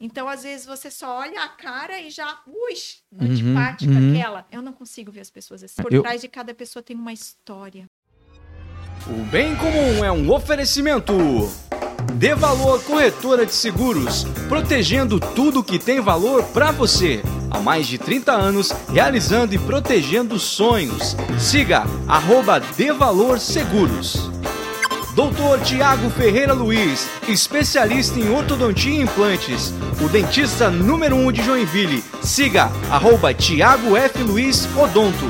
Então, às vezes, você só olha a cara e já, ui, Uhum, antipática uhum. aquela. Eu não consigo ver as pessoas assim. Por Eu- trás de cada pessoa tem uma história. O Bem Comum é um oferecimento. Dê Valor Corretora de Seguros, protegendo tudo que tem valor para você. Há mais de 30 anos, realizando e protegendo sonhos. Siga arroba Dê Valor Seguros. Doutor Tiago Ferreira Luiz, especialista em ortodontia e implantes. O dentista número 1 um de Joinville. Siga arroba Tiago F. Luiz Odonto.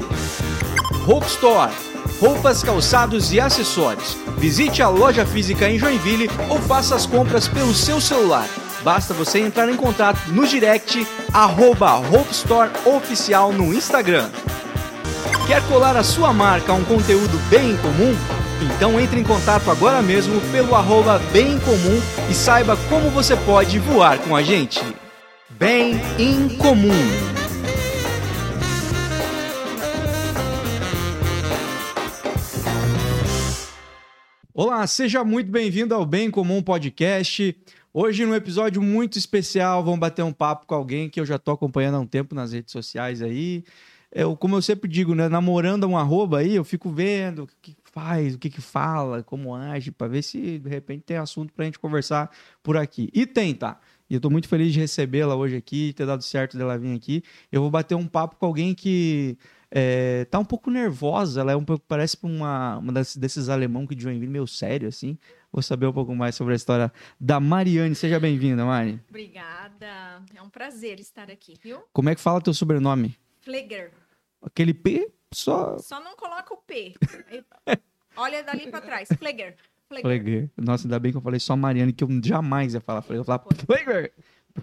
Hope Store. Roupas, calçados e acessórios. Visite a loja física em Joinville ou faça as compras pelo seu celular. Basta você entrar em contato no direct arroba Hope Store Oficial no Instagram. Quer colar a sua marca a um conteúdo bem comum? Então entre em contato agora mesmo pelo arroba bem comum e saiba como você pode voar com a gente. Bem em comum. Olá, seja muito bem-vindo ao Bem Comum Podcast. Hoje, num episódio muito especial, vamos bater um papo com alguém que eu já tô acompanhando há um tempo nas redes sociais aí. Eu, como eu sempre digo, né, namorando um arroba aí, eu fico vendo o que faz, o que que fala, como age, para ver se de repente tem assunto pra gente conversar por aqui. E tem, tá? E eu tô muito feliz de recebê-la hoje aqui, ter dado certo dela vir aqui. Eu vou bater um papo com alguém que é, tá um pouco nervosa, ela é um pouco, parece uma, uma das- desses alemão que de Joinville, meio sério, assim. Vou saber um pouco mais sobre a história da Mariane. Seja bem-vinda, Mari. Obrigada. É um prazer estar aqui, viu? Como é que fala teu sobrenome? Fleger. Aquele P só... Só não coloca o P. Olha dali pra trás. Fleger. Fleger. Nossa, ainda bem que eu falei só Mariane, que eu jamais ia falar. Eu ia falar.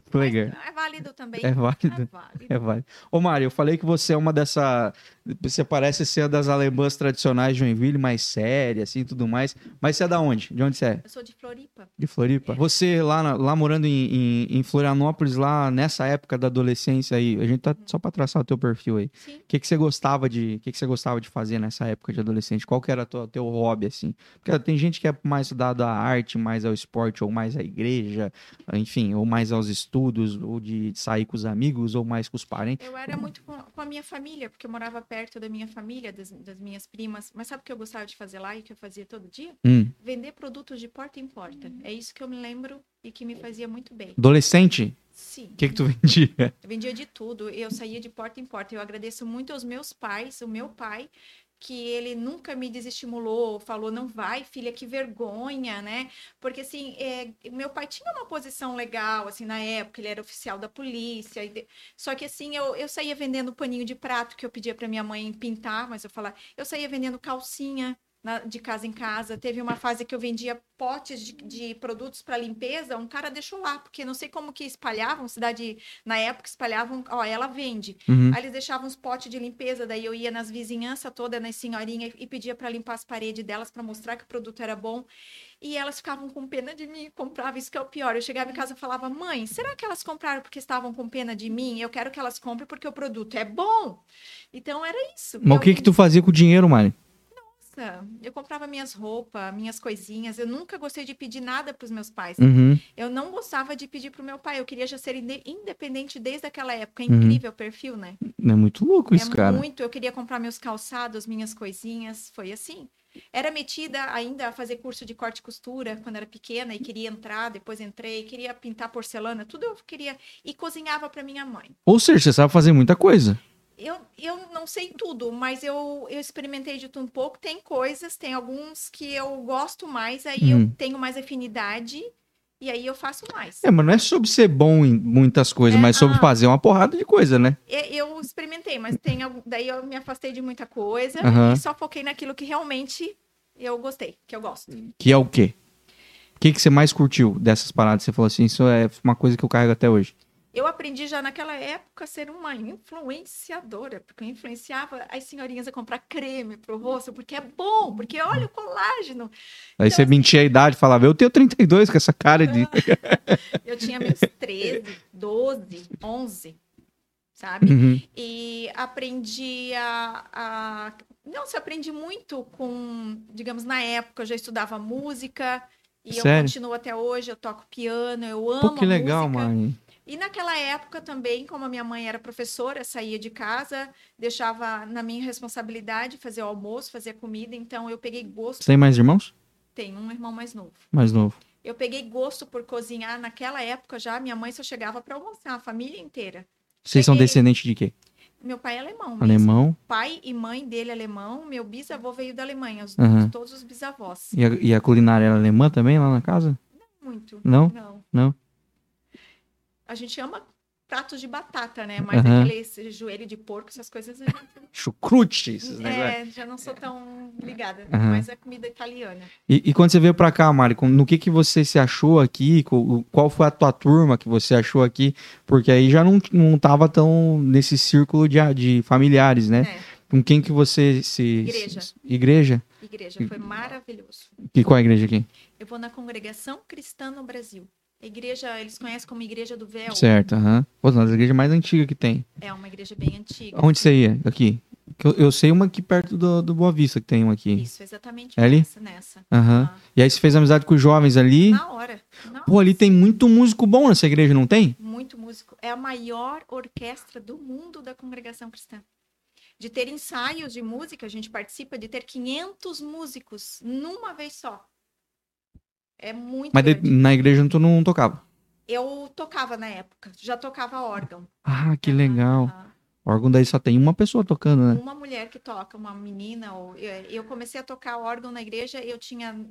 Fleger. É válido também. É válido. É válido. É válido. Ô, Mari, eu falei que você é uma dessa. Você parece ser das alemãs tradicionais de Joinville, mais séria, assim tudo mais. Mas você é da onde? De onde você é? Eu sou de Floripa. De Floripa. Você lá, lá morando em, em, em Florianópolis, lá nessa época da adolescência aí, a gente tá só pra traçar o teu perfil aí. Sim. O que, que você gostava de, o que, que você gostava de fazer nessa época de adolescente? Qual que era o teu hobby assim? Porque tem gente que é mais dado à arte, mais ao esporte, ou mais à igreja, enfim, ou mais aos estudos, ou de sair com os amigos, ou mais com os parentes. Eu era muito com a minha família, porque eu morava perto da minha família, das, das minhas primas. Mas sabe o que eu gostava de fazer lá e que eu fazia todo dia? Hum. Vender produtos de porta em porta. É isso que eu me lembro e que me fazia muito bem. Adolescente, Sim. o que que tu vendia? Eu vendia de tudo, eu saía de porta em porta. Eu agradeço muito aos meus pais, o meu pai, que ele nunca me desestimulou, falou, não vai, filha, que vergonha, né? Porque, assim, é, meu pai tinha uma posição legal, assim, na época, ele era oficial da polícia. de- Só que, assim, eu, eu saía vendendo paninho de prato que eu pedia para minha mãe pintar, mas eu falava, eu saía vendendo calcinha. Na- de casa em casa, teve uma fase que eu vendia potes de, de produtos para limpeza, um cara deixou lá, porque não sei como que espalhavam, cidade na época espalhavam, ó, ela vende. Uhum. Aí eles deixavam uns potes de limpeza, daí eu ia nas vizinhanças toda, nas senhorinhas, e pedia para limpar as paredes delas para mostrar que o produto era bom. E elas ficavam com pena de mim, compravam, isso que é o pior. Eu chegava em casa e falava, mãe, será que elas compraram porque estavam com pena de mim? Eu quero que elas comprem porque o produto é bom. Então era isso. Mas o que que tu fazia com o dinheiro, Mari? Nossa, Eu comprava minhas roupas, minhas coisinhas. Eu nunca gostei de pedir nada para os meus pais. Uhum. Eu não gostava de pedir pro meu pai. Eu queria já ser inde- independente desde aquela época. É Uhum. incrível o perfil, né? É muito louco isso, é cara. muito. Eu queria comprar meus calçados, minhas coisinhas. Foi assim. Era metida ainda a fazer curso de corte e costura quando era pequena e queria entrar. Depois entrei, queria pintar porcelana, tudo eu queria. E cozinhava para minha mãe. Ou seja, você sabe fazer muita coisa. Eu, eu não sei tudo, mas eu, eu experimentei de tudo um pouco. Tem coisas, tem alguns que eu gosto mais, aí Uhum. eu tenho mais afinidade e aí eu faço mais. É, mas não é sobre ser bom em muitas coisas, É, mas sobre ah. fazer uma porrada de coisa, né? Eu experimentei, mas tem daí eu me afastei de muita coisa Aham. e só foquei naquilo que realmente eu gostei, que eu gosto. Que é o quê? O que, que você mais curtiu dessas paradas? Você falou assim, isso é uma coisa que eu carrego até hoje. Eu aprendi já naquela época a ser uma influenciadora, porque eu influenciava as senhorinhas a comprar creme pro rosto, porque é bom, porque olha o colágeno. Aí Então, você mentia a idade falava, eu tenho 32 com essa cara de. Eu tinha meus 13, 12, 11, sabe? Uhum. E aprendi a, a... Nossa, eu aprendi muito com, digamos, na época eu já estudava música e eu Sério? continuo até hoje, eu toco piano, eu amo Pô, que legal, música. mãe. E naquela época também, como a minha mãe era professora, saía de casa, deixava na minha responsabilidade fazer o almoço, fazer a comida, então eu peguei gosto. Você tem mais irmãos? Tenho um irmão mais novo. Mais novo. Eu peguei gosto por cozinhar naquela época já, minha mãe só chegava para almoçar, a família inteira. Vocês são Cheguei- descendentes de quê? Meu pai é alemão. mesmo. Alemão. Pai e mãe dele é alemão, meu bisavô veio da Alemanha, os, Aham. todos os bisavós. E a, e a culinária era alemã também lá na casa? Muito. Não? Não. Não? A gente ama pratos de batata, né? Mas Aham. aquele joelho de porco, essas coisas, gente Chucrute, esses negócios. é, já não sou tão ligada. Aham. Mas é comida italiana. E, e quando você veio pra cá, Mari, no que que você se achou aqui? Qual foi a tua turma que você achou aqui? Porque aí já não, não tava tão nesse círculo de, de familiares, né? É, Com quem que você se... Igreja. se- igreja? igreja, foi maravilhoso. E qual é a igreja aqui? Eu vou na congregação cristã no Brasil. Igreja, eles conhecem como Igreja do Véu. Certo, aham. Pô, uma das igrejas mais antigas que tem. É uma igreja bem antiga. Onde você ia? Aqui? Eu, eu sei uma aqui perto do, do Boa Vista que tem uma aqui. Isso, exatamente É ali? nessa. nessa. Aham. Ah, E aí você fez amizade com os jovens ali. Na hora. Na Pô, ali tem muito músico bom nessa igreja, não tem? muito músico. É a maior orquestra do mundo da congregação cristã. De ter ensaios de música, a gente participa de ter 500 músicos numa vez só. É muito Mas de- grande. na igreja tu não tocava. Eu tocava na época, já tocava órgão. Ah, que legal. Aham. órgão daí só tem uma pessoa tocando, né? Uma mulher que toca, uma menina. Ou... Eu, comecei a tocar órgão na igreja, eu tinha.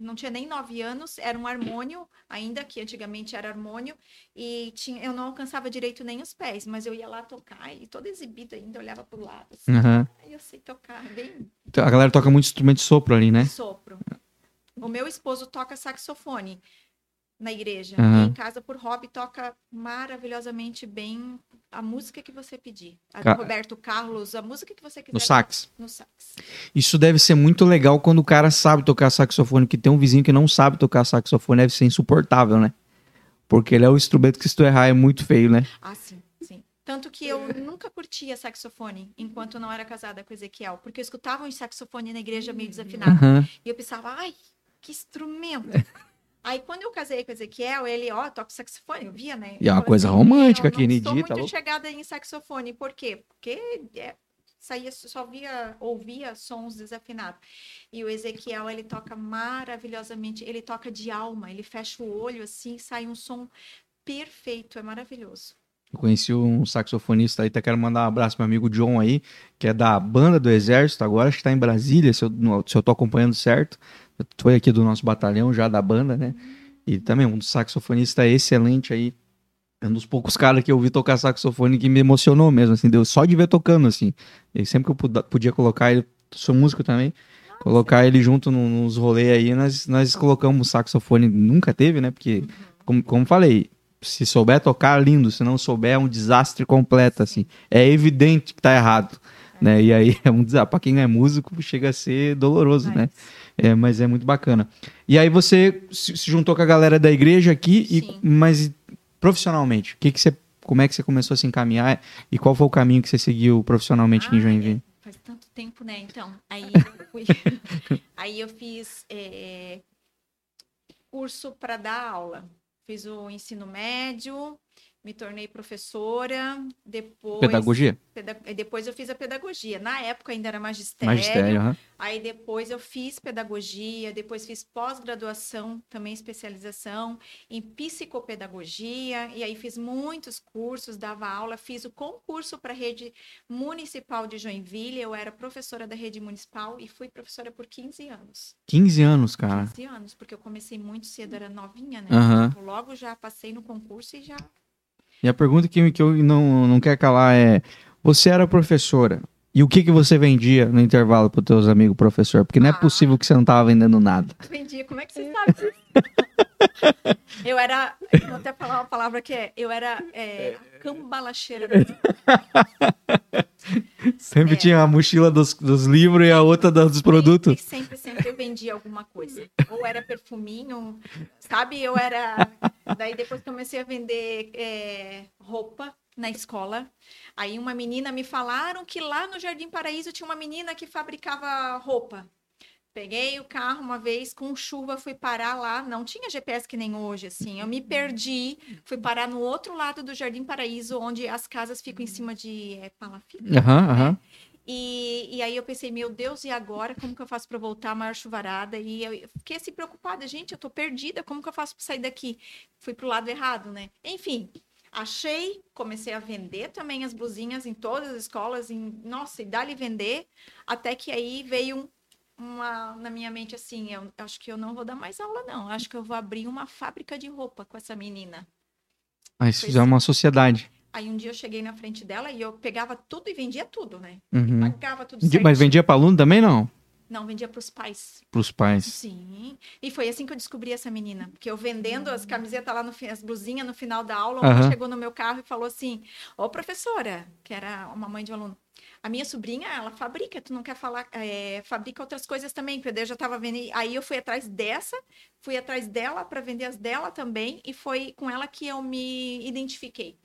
Não tinha nem nove anos, era um harmônio, ainda que antigamente era harmônio, e tinha, eu não alcançava direito nem os pés, mas eu ia lá tocar, e toda exibida ainda, olhava pro lado. Assim. Aí eu sei tocar, bem A galera toca muito instrumento de sopro ali, né? sopro. O meu esposo toca saxofone na igreja, e em casa, por hobby, toca maravilhosamente bem a música que você pedir. A do Ca- Roberto Carlos, a música que você quiser. No sax. No sax. Isso deve ser muito legal quando o cara sabe tocar saxofone, porque tem um vizinho que não sabe tocar saxofone, deve ser insuportável, né? Porque ele é o instrumento que se tu errar é muito feio, né? Ah, sim, sim. Tanto que eu nunca curtia saxofone enquanto não era casada com Ezequiel, porque eu escutava um saxofone na igreja meio desafinado. Aham. E eu pensava, ai, que instrumento. Aí quando eu casei com Ezequiel, ele, ó, toca saxofone, eu via, né? E é uma Eu coisa assim, romântica, eu não Kennedy, sou tá muito chegada em saxofone, por quê? Porque é, saía, só via, ouvia sons desafinados. E o Ezequiel, ele toca maravilhosamente, ele toca de alma, ele fecha o olho assim, sai um som perfeito, é maravilhoso. Eu conheci um saxofonista aí, até quero mandar um abraço pro meu amigo John aí, que é da banda do Exército, agora acho que tá em Brasília, se eu, se eu tô acompanhando certo. Foi aqui do nosso batalhão já da banda, né? E também um saxofonista excelente aí. É um dos poucos caras que eu vi tocar saxofone que me emocionou mesmo, assim, deu só de ver tocando, assim. E sempre que eu podia colocar ele, sou músico também, colocar ele junto no- nos rolês aí, nós, nós colocamos saxofone, nunca teve, né? Porque, como, como falei, se souber tocar, lindo, se não souber, é um desastre completo, assim. É evidente que tá errado, né? E aí é um desastre. Pra quem é músico, chega a ser doloroso, né? É, mas é muito bacana. E aí você se, juntou com a galera da igreja aqui, e, mas profissionalmente, que que você, como é que você começou a se encaminhar e qual foi o caminho que você seguiu profissionalmente aqui em Ah, Joinville? Faz tanto tempo, né? Então, aí eu fui. aí eu fiz é, curso para dar aula. Fiz o ensino médio, me tornei professora, depois. Pedagogia? peda- depois eu fiz a pedagogia. Na época ainda era magistério. Magistério, aham. Aí depois eu fiz pedagogia, depois fiz pós-graduação, também especialização em psicopedagogia, e aí fiz muitos cursos, dava aula, fiz o concurso para a rede municipal de Joinville, eu era professora da rede municipal e fui professora por 15 anos. 15 anos, cara. 15 anos, porque eu comecei muito cedo, era novinha, né? Aham. Então, logo já passei no concurso e já E a pergunta que, que eu não, não quero calar é: você era professora, e o que, que você vendia no intervalo para teus amigos professor? Porque não é Ah. possível que você não tava vendendo nada. Vendia, como é que você sabe disso? eu era, eu vou até falar uma palavra que é, eu era é, cambalacheira. Sempre É. tinha a mochila dos, dos livros e a outra dos produtos. Sempre, sempre, sempre eu vendia alguma coisa. Ou era perfuminho, sabe? Eu era... Daí depois comecei a vender é, roupa na escola. Aí uma menina me falaram que lá no Jardim Paraíso tinha uma menina que fabricava roupa. Peguei o carro uma vez com chuva, fui parar lá. Não tinha GPS que nem hoje, assim. Eu me perdi, fui parar no outro lado do Jardim Paraíso, onde as casas ficam em cima de é, palafita. Aham, aham. E, e aí eu pensei, meu Deus, e agora? Como que eu faço para voltar a maior chuvarada? E eu fiquei assim preocupada, gente, eu tô perdida, como que eu faço para sair daqui? Fui pro lado errado, né? Enfim, achei, comecei a vender também as blusinhas em todas as escolas, em, nossa, e dali vender, até que aí veio um, uma na minha mente assim, eu acho que eu não vou dar mais aula não, acho que eu vou abrir uma fábrica de roupa com essa menina. Aí vocês fizeram uma sociedade. Aí um dia eu cheguei na frente dela e eu pegava tudo e vendia tudo, né? Uhum. Pagava tudo certinho. Mas vendia para aluno também, não? Não, vendia para os pais. Para os pais. Sim. E foi assim que eu descobri essa menina. Porque eu vendendo as camisetas lá, no, as blusinhas no final da aula, Aham. uma chegou no meu carro e falou assim: Ô, professora, que era uma mãe de um aluno. A minha sobrinha, ela fabrica, tu não quer falar, é, fabrica outras coisas também, porque eu já tava vendo. Aí eu fui atrás dessa, fui atrás dela para vender as dela também, e foi com ela que eu me identifiquei.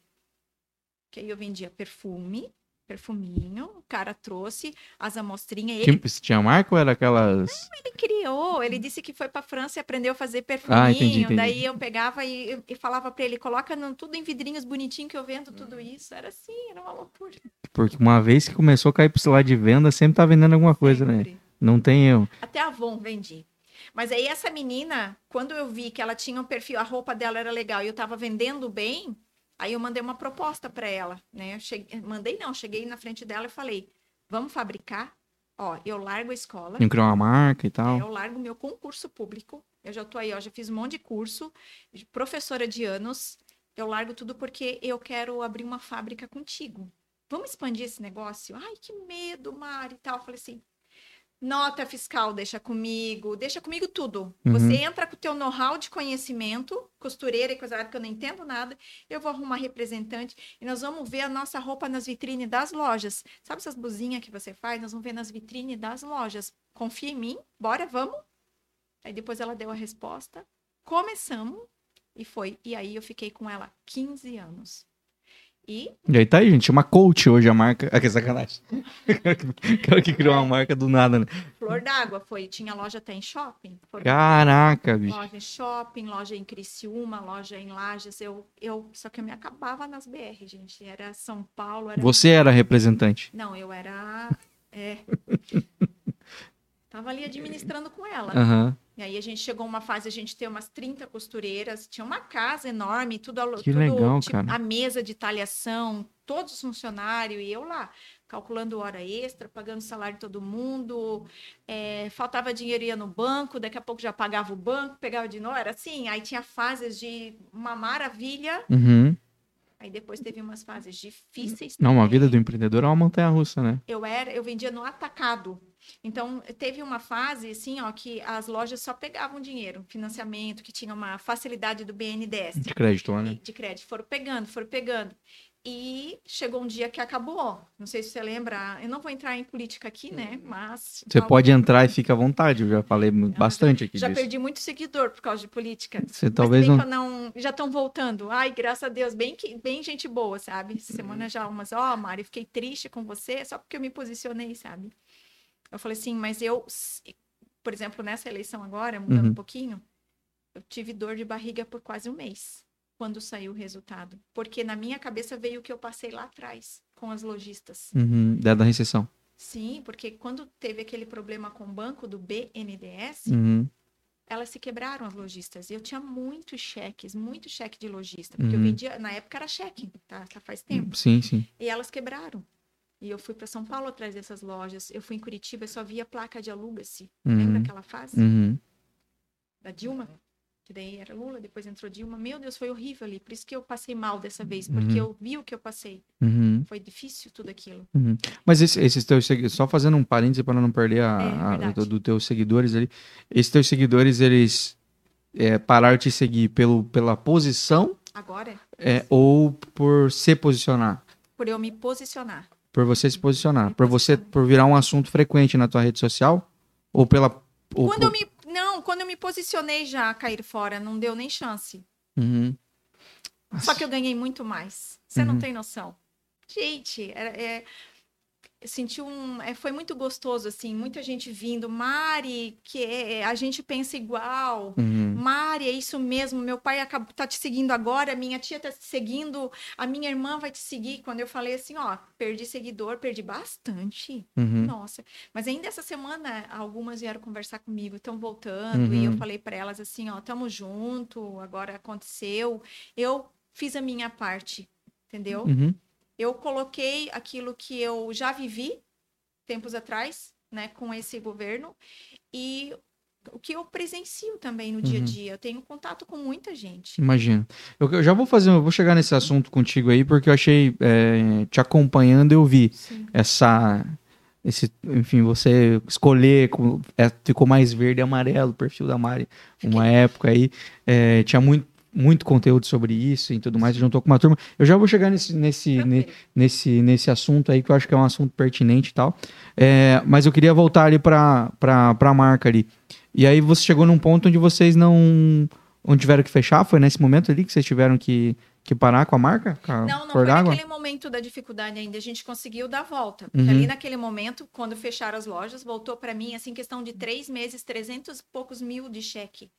Que aí eu vendia perfume, perfuminho, o cara trouxe as amostrinhas, ele Tinha, tinha marca ou era aquelas. ele criou, ele disse que foi para França e aprendeu a fazer perfuminho. Ah, entendi, entendi. Daí eu pegava e, e falava para ele, coloca no- tudo em vidrinhos bonitinho que eu vendo tudo isso. Era assim, era uma loucura. Porque uma vez que começou a cair pro lado de venda, sempre tá vendendo alguma coisa, né? Sempre. Não tem erro. Até a Avon vendi. Mas aí essa menina, quando eu vi que ela tinha um perfil, a roupa dela era legal e eu tava vendendo bem, aí eu mandei uma proposta para ela, né? Eu cheguei, mandei não, cheguei na frente dela e falei: "Vamos fabricar? Ó, eu largo a escola, que criar uma marca e É, tal. Eu largo meu concurso público. Eu já tô aí, ó, já fiz um monte de curso, professora de anos. Eu largo tudo porque eu quero abrir uma fábrica contigo. Vamos expandir esse negócio? Ai, que medo, Mari e tal. Eu falei assim: nota fiscal, deixa comigo, deixa comigo tudo. Uhum. Você entra com o teu know-how de conhecimento, costureira e coisa que eu não entendo nada. Eu vou arrumar representante e nós vamos ver a nossa roupa nas vitrines das lojas. Sabe essas blusinhas que você faz? Nós vamos ver nas vitrines das lojas. Confia em mim, bora, vamos. Aí depois ela deu a resposta. Começamos e foi. E aí eu fiquei com ela 15 anos. E E aí tá aí, gente. Chama coach hoje a marca. Ah, que sacanagem. Aquela que criou uma marca do nada, né? Flor d'Água foi, tinha loja até em shopping. Caraca, bicho. Loja em shopping, loja em Criciúma, loja em Lages. Eu, eu, só que eu me acabava nas BR, gente. Era São Paulo, era Você era representante. Não, eu era. É. Tava ali administrando com ela. Aham. E aí a gente chegou uma fase, a gente ter umas 30 costureiras, tinha uma casa enorme, tudo, Que tudo legal, tipo, cara. a mesa de talhação, todos os funcionários, e eu lá, calculando hora extra, pagando salário de todo mundo, é, faltava dinheiro, ia no banco, daqui a pouco já pagava o banco, pegava de novo, era assim, aí tinha fases de uma maravilha, Uhum. aí depois teve umas fases difíceis. Não, a também. vida do empreendedor é uma montanha russa, né? eu era, eu vendia no atacado. Então, teve uma fase, assim, ó, que as lojas só pegavam dinheiro, financiamento, que tinha uma facilidade do BNDES De crédito né? de crédito. Foram pegando, foram pegando. E chegou um dia que acabou. Não sei se você lembra, eu não vou entrar em política aqui, né? Mas. Você pode entrar e fica à vontade. Eu já falei bastante aqui Já disso. perdi muito seguidor por causa de política. Você Mas talvez não. não. Já estão voltando. Ai, graças a Deus, bem, que, bem gente boa, sabe? Essa semana já umas, ó, Mari, fiquei triste com você só porque eu me posicionei, sabe? Eu falei assim, mas eu, por exemplo, nessa eleição agora, mudando Uhum. um pouquinho, eu tive dor de barriga por quase um mês quando saiu o resultado. Porque na minha cabeça veio o que eu passei lá atrás com as lojistas. Uhum, da da recessão. Sim, porque quando teve aquele problema com o banco do BNDES, Uhum. elas se quebraram as lojistas. E eu tinha muitos cheques, muito cheque de lojista, porque eu Uhum. vendia, na época era cheque, tá? tá faz tempo. Sim, sim. E elas quebraram. E eu fui para São Paulo atrás dessas lojas. Eu fui em Curitiba e só via placa de aluga-se. Lembra Uhum. aquela fase Uhum. da Dilma? Que daí era Lula, depois entrou Dilma. Meu Deus, foi horrível ali. Por isso que eu passei mal dessa vez, porque Uhum. eu vi o que eu passei. Uhum. Foi difícil tudo aquilo. Mas esse- esses teus seguidores, só fazendo um parêntese para não perder a, É, a- verdade. do, do teus seguidores ali. Esses teus seguidores, eles é, pararam de te seguir pelo, pela posição Agora, é, ou por se posicionar? por eu me posicionar. Por você se posicionar. Por você por virar um assunto frequente na tua rede social? Ou pela. Ou Quando por- eu me. Não, quando eu me posicionei já a cair fora, não deu nem chance. Uhum. Só que eu ganhei muito mais. Você não Uhum. tem noção. Gente, é, é- senti um. É, foi muito gostoso, assim, muita gente vindo. Mari, que é, a gente pensa igual. Uhum. Mari, é isso mesmo. Meu pai acaba, tá te seguindo agora, minha tia tá te seguindo, a minha irmã vai te seguir. Quando eu falei assim, ó, perdi seguidor, perdi bastante. Uhum. Nossa. Mas ainda essa semana, algumas vieram conversar comigo, estão voltando, e eu Uhum. falei para elas assim, ó, tamo junto, agora aconteceu. Eu fiz a minha parte, entendeu? Uhum. eu coloquei aquilo que eu já vivi tempos atrás, né, com esse governo e o que eu presencio também no dia a Uhum. dia. Eu tenho contato com muita gente. Imagino. Eu, eu já vou fazer, eu vou chegar nesse assunto contigo aí, porque eu achei, é, te acompanhando, eu vi Sim. essa. Esse, enfim, você escolher, é, ficou mais verde e amarelo o perfil da Mari. Uma época aí, é, tinha muito, muito conteúdo sobre isso e tudo mais, juntou com uma turma. Eu já vou chegar nesse, nesse, ne- nesse, nesse assunto aí, que eu acho que é um assunto pertinente e tal. É, mas eu queria voltar ali pra, pra marca ali. E aí você chegou num ponto onde vocês não. Onde tiveram que fechar? Foi nesse momento ali que vocês tiveram que, que parar com a marca? Com a Não, não foi naquele momento da dificuldade ainda. A gente conseguiu dar a volta. Uhum. ali naquele momento, quando fecharam as lojas, voltou para mim, assim, questão de três meses, 300 e poucos mil de cheque.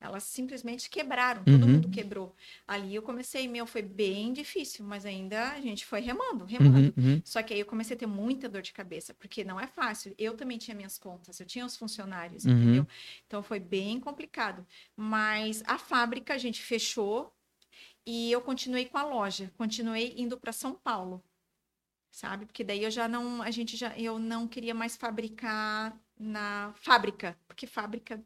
Elas simplesmente quebraram, todo Uhum. mundo quebrou. Ali eu comecei, meu, foi bem difícil, mas ainda a gente foi remando, remando. Uhum, uhum. Só que aí eu comecei a ter muita dor de cabeça, porque não é fácil. Eu também tinha minhas contas, eu tinha os funcionários, Uhum. entendeu? Então foi bem complicado. Mas a fábrica a gente fechou e eu continuei com a loja, continuei indo para São Paulo. Sabe? Porque daí eu já não, a gente já eu não queria mais fabricar na fábrica, porque fábrica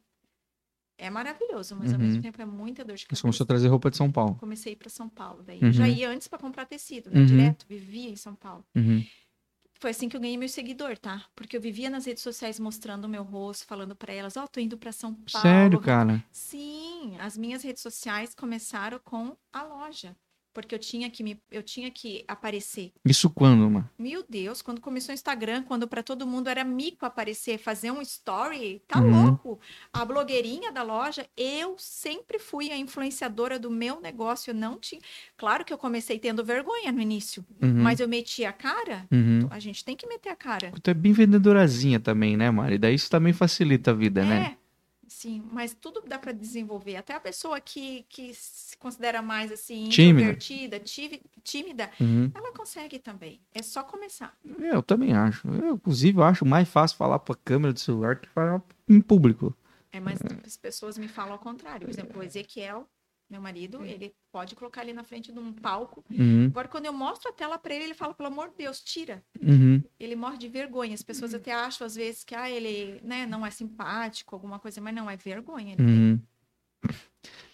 é maravilhoso, mas ao Uhum. mesmo tempo é muita dor de Você cabeça. começou a trazer roupa de São Paulo. Comecei para São Paulo, daí Uhum. eu já ia antes para comprar tecido, né? Uhum. Direto, vivia em São Paulo. Uhum. Foi assim que eu ganhei meu seguidor, tá? Porque eu vivia nas redes sociais mostrando o meu rosto, falando pra elas, ó, tô indo pra São Paulo. Sério, cara? Sim, as minhas redes sociais começaram com a loja, porque eu tinha que me eu tinha que aparecer. Isso quando, mano? Meu Deus, quando começou o Instagram, quando pra todo mundo era mico aparecer, fazer um story, tá Uhum. louco. A blogueirinha da loja, eu sempre fui a influenciadora do meu negócio, eu não tinha. Claro que eu comecei tendo vergonha no início, Uhum. mas eu meti a cara. Uhum. A gente tem que meter a cara. Tu é bem vendedorazinha também, né, Mari? Daí isso também facilita a vida, né? É, sim, mas tudo dá para desenvolver. Até a pessoa que, que se considera mais assim, Tímida. introvertida, tímida, Uhum. ela consegue também. É só começar. Eu também acho. Eu, inclusive, eu acho mais fácil falar pra câmera do celular que falar em público. É, mas as pessoas me falam ao contrário. Por exemplo, o Ezequiel, meu marido, ele pode colocar ali na frente de um palco. Uhum. Agora, quando eu mostro a tela para ele, ele fala, pelo amor de Deus, tira. Uhum. Ele morre de vergonha. As pessoas até acham, às vezes, que ah, ele né, não é simpático, alguma coisa, mas não, é vergonha. Ele. Uhum.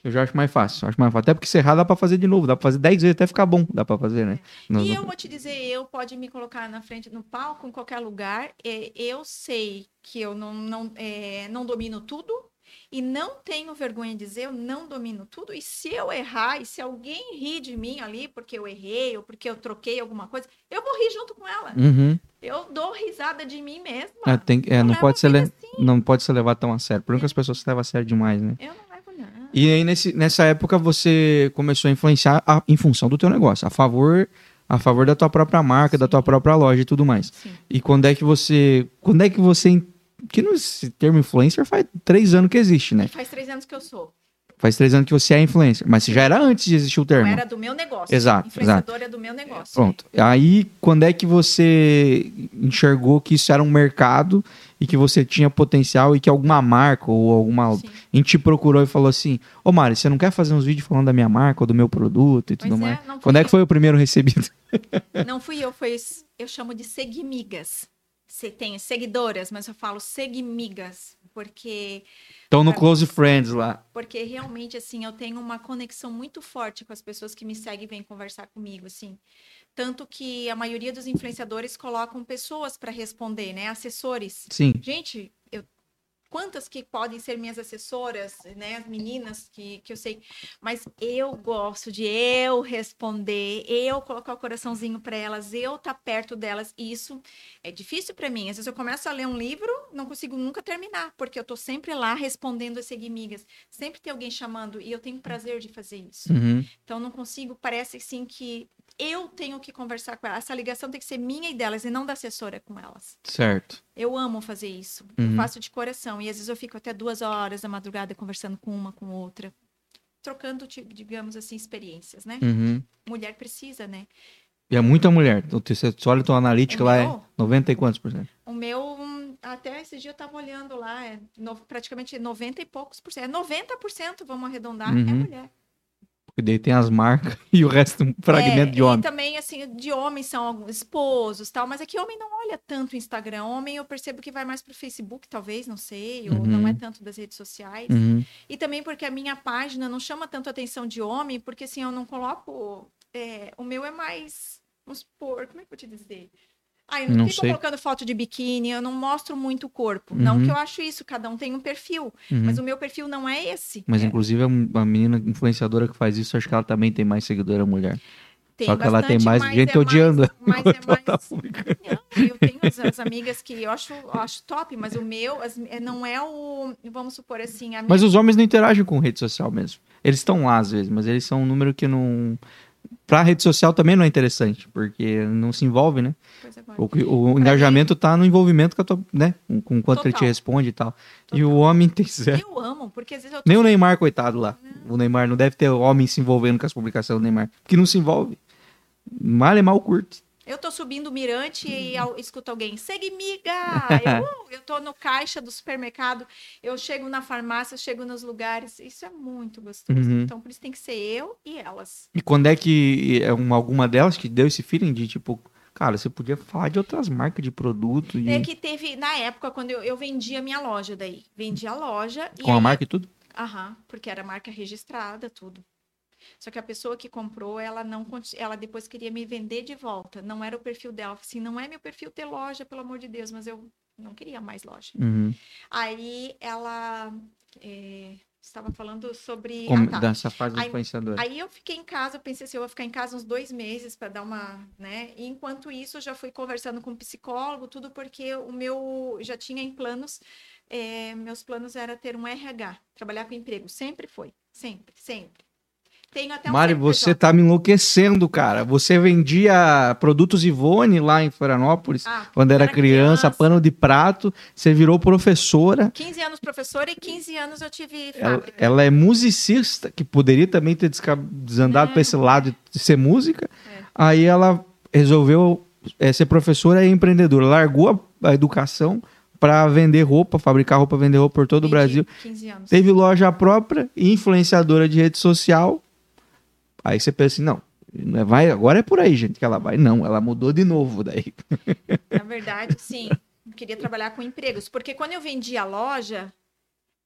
Eu já acho mais fácil. Acho mais fácil. Até porque se errar dá pra fazer de novo. Dá pra fazer 10 vezes até ficar bom. Dá pra fazer, né? Não- E não- eu vou te dizer, eu pode me colocar na frente no palco, em qualquer lugar. é, eu sei que eu não, não, é, não domino tudo e não tenho vergonha de dizer, eu não domino tudo. E se eu errar, e se alguém rir de mim ali porque eu errei ou porque eu troquei alguma coisa, eu vou rir junto com ela. Uhum. Eu dou risada de mim mesma. É, tem- é, não, levo pode a ser le- não pode ser levado tão a sério. Por que as pessoas se levam a sério demais, né? Eu não levo nada. E aí, nesse, nessa época, você começou a influenciar a- em função do teu negócio, a favor, a favor da tua própria marca, da tua Sim. própria loja e tudo mais. Sim. E quando é que você. Quando é que você. Que no esse termo influencer faz três anos que existe, né? Faz três anos que eu sou. Faz três anos que você é influencer. Mas já era antes de existir o termo. era do meu negócio. Exato, Influenciadora do meu negócio. Pronto. Aí, quando é que você enxergou que isso era um mercado e que você tinha potencial e que alguma marca ou alguma. Sim. A gente te procurou e falou assim: Ô Mari, você não quer fazer uns vídeos falando da minha marca ou do meu produto e tudo Pois é, mais? Quando é eu. que foi o primeiro recebido? Não fui eu, foi eu chamo de seguimigas. Você tem seguidoras, mas eu falo seguimigas, porque Estão no Close Friends lá. porque realmente assim, eu tenho uma conexão muito forte com as pessoas que me seguem e vêm conversar comigo, assim. Tanto que a maioria dos influenciadores colocam pessoas para responder, né, assessores. Sim. Gente, eu quantas que podem ser minhas assessoras, né, as meninas que, que eu sei, mas eu gosto de eu responder, eu colocar o coraçãozinho para elas, eu estar perto delas, e isso é difícil para mim. Às vezes eu começo a ler um livro, não consigo nunca terminar, porque eu tô sempre lá respondendo as seguimigas, sempre tem alguém chamando e eu tenho prazer de fazer isso. Uhum. Então não consigo, parece assim que eu tenho que conversar com elas. Essa ligação tem que ser minha e delas, e não da assessora com elas. Certo. Eu amo fazer isso. Uhum. Eu faço de coração. E às vezes eu fico até duas horas da madrugada conversando com uma, com outra. Trocando, digamos assim, experiências, né? Uhum. Mulher precisa, né? E é muita mulher. Então, Você olha a tua analítica O lá, é meu? 90 e quantos por cento? O meu, hum, até esse dia eu tava olhando lá, é no- praticamente 90 e poucos por cento. É 90%, vamos arredondar, é Uhum. mulher. Porque daí tem as marcas e o resto um fragmento É, de homem. E também, assim, de homens são alguns esposos tal, mas é que homem não olha tanto o Instagram. Homem eu percebo que vai mais pro Facebook, talvez, não sei, ou Uhum. não é tanto das redes sociais. Uhum. E também porque a minha página não chama tanto a atenção de homem, porque assim, eu não coloco. é, o meu é mais. Vamos supor, como é que eu vou te dizer? Ah, eu não, Não fico sei. colocando foto de biquíni, eu não mostro muito o corpo. Não Uhum. que eu acho isso, cada um tem um perfil. Uhum. Mas o meu perfil não é esse. Mas É, inclusive a menina influenciadora que faz isso, acho que ela também tem mais seguidora mulher. tem Só que ela tem bastante, mais gente é odiando mas é tá mais... publicando. Não, eu tenho as, as amigas que eu acho, eu acho top, mas o meu as- é- não é o. Vamos supor assim, minha. Mas os homens não interagem com rede social mesmo. Eles estão lá às vezes, mas eles são um número que não. Pra rede social também não é interessante, porque não se envolve, né? Agora. O, o engajamento tá no envolvimento com a tua, né? Com, quanto ele te Total. responde e tal. E Total. o homem tem zero. Eu amo, porque às vezes eu tô Nem o Neymar, coitado lá. O Neymar não deve ter homem se envolvendo com as publicações do Neymar. Porque não se envolve. Mal é mal curte. Eu tô subindo o mirante e ao- escuto alguém, segue miga! Eu, uh, eu tô no caixa do supermercado, eu chego na farmácia, chego nos lugares. Isso é muito gostoso. Uhum. Então, por isso tem que ser eu e elas. E quando é que é uma, alguma delas que deu esse feeling de tipo, cara, você podia falar de outras marcas de produto e É que teve, na época, quando eu, eu vendi a minha loja daí. Vendi a loja. e com a aí- marca e tudo? Aham, porque era marca registrada, tudo. Só que a pessoa que comprou, ela não ela depois queria me vender de volta. Não era o perfil dela. Assim, não é meu perfil ter loja, pelo amor de Deus, mas eu não queria mais loja. Uhum. Aí ela é, estava falando sobre. Como- ah, tá. Dessa fase Aí- influenciadora. Aí eu fiquei em casa, eu pensei assim, eu vou ficar em casa uns dois meses para dar uma, né? E enquanto isso, eu já fui conversando com um psicólogo, tudo porque o meu já tinha em planos, é, meus planos era ter um RH, trabalhar com emprego, sempre foi, sempre, sempre. Tenho até um Mari, você tá me enlouquecendo, cara. Você vendia produtos Ivone lá em Florianópolis, Ah, quando era, era criança, criança. pano de prato. Você virou professora. 15 anos professora e 15 anos eu tive Ela, fábrica. ela é musicista, que poderia também ter desandado É. pra esse lado de ser música. É. Aí ela resolveu é, ser professora e empreendedora. Largou a, a educação para vender roupa, fabricar roupa, vender roupa por todo o Vendi Brasil. 15 anos. Teve loja própria, influenciadora de rede social. Aí você pensa assim, não, não é- vai, agora é por aí, gente, que ela vai. Não, ela mudou de novo daí. Na verdade, sim. Eu queria trabalhar com empregos. Porque quando eu vendi a loja,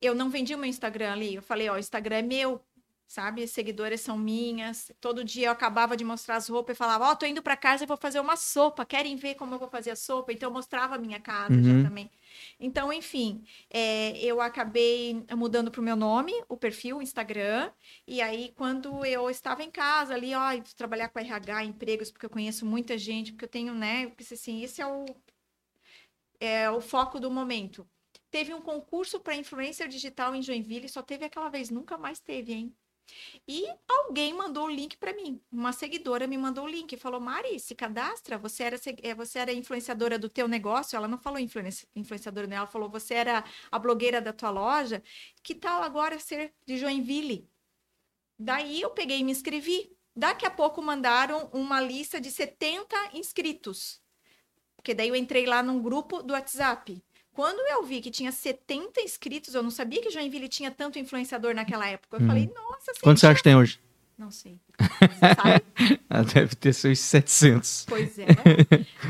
eu não vendi o meu Instagram ali. Eu falei, ó, o Instagram é meu, sabe? As seguidoras são minhas. Todo dia eu acabava de mostrar as roupas e falava, ó, tô indo para casa e vou fazer uma sopa. Querem ver como eu vou fazer a sopa? Então eu mostrava a minha casa Uhum. já também. Então, enfim, é, eu acabei mudando pro meu nome, o perfil, o Instagram. E aí, quando eu estava em casa ali, ó, trabalhar com RH, empregos, porque eu conheço muita gente, porque eu tenho, né? Pensei assim, esse é o, é o foco do momento. Teve um concurso para influencer digital em Joinville, só teve aquela vez, nunca mais teve, hein? E alguém mandou o link para mim. Uma seguidora me mandou o link e falou: Mari, se cadastra. Você era, eh, você era influenciadora do teu negócio. Ela não falou influenci- influenciadora, né? Ela falou: você era a blogueira da tua loja. Que tal agora ser de Joinville? Daí eu peguei e me inscrevi. Daqui a pouco mandaram uma lista de 70 inscritos. Porque daí eu entrei lá num grupo do WhatsApp. Quando eu vi que tinha 70 inscritos, eu não sabia que Joinville tinha tanto influenciador naquela época. Eu Uhum. falei, nossa, Quanto você acha que tem hoje? Não sei. Ah, deve ter seus 700. Pois é.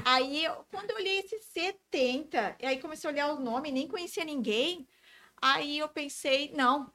Aí, eu- quando eu olhei esses 70, e aí comecei a olhar o nome, nem conhecia ninguém. Aí eu pensei, não,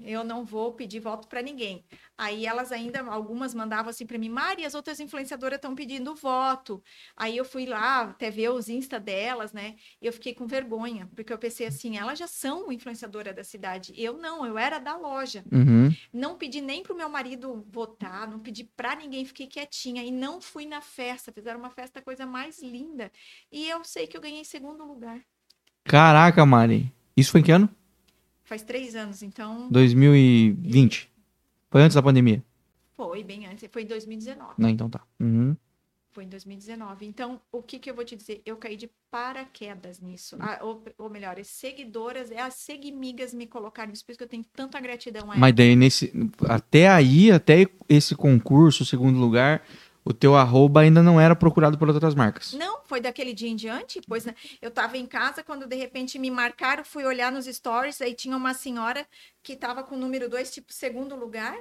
eu não vou pedir voto para ninguém. Aí elas ainda, algumas mandavam assim para mim, Mari, as outras influenciadoras estão pedindo voto. Aí eu fui lá até ver os Insta delas, né? E eu fiquei com vergonha, porque eu pensei assim, elas já são influenciadora da cidade. Eu não, eu era da loja. Uhum. Não pedi nem pro meu marido votar, não pedi pra ninguém, fiquei quietinha e não fui na festa. Fizeram uma festa, coisa mais linda. E eu sei que eu ganhei segundo lugar. Caraca, Mari. Isso foi em que ano? Faz três anos, então 2020. Foi antes da pandemia. Foi bem antes, foi em 2019. Não, então tá. Uhum. Foi em 2019. Então, o que, que eu vou te dizer? Eu caí de paraquedas nisso. Ah, ou, ou melhor, as seguidoras, é as seguimigas me colocaram nisso, por isso que eu tenho tanta gratidão a Mas daí, nesse, até aí, até esse concurso, segundo lugar, o teu arroba ainda não era procurado por outras marcas. Não, foi daquele dia em diante, pois né, eu tava em casa quando de repente me marcaram, fui olhar nos stories, aí tinha uma senhora que tava com o número 2, tipo, segundo lugar.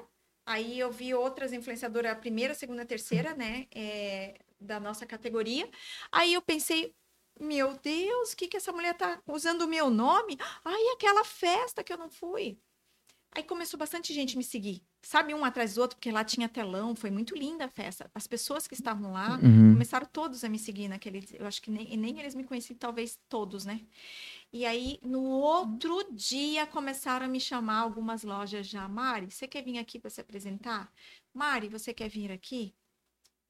Aí eu vi outras influenciadoras, a primeira, segunda, terceira, né, é, da nossa categoria. Aí eu pensei, meu Deus, o que que essa mulher tá usando o meu nome? Ai, aquela festa que eu não fui. Aí começou bastante gente me seguir, sabe, um atrás do outro, porque lá tinha telão, foi muito linda a festa. As pessoas que estavam lá, Uhum. começaram todos a me seguir naquele. Eu acho que nem, nem eles me conheciam, talvez todos, né? E aí, no outro dia, começaram a me chamar algumas lojas já. Mari, você quer vir aqui para se apresentar? Mari, você quer vir aqui?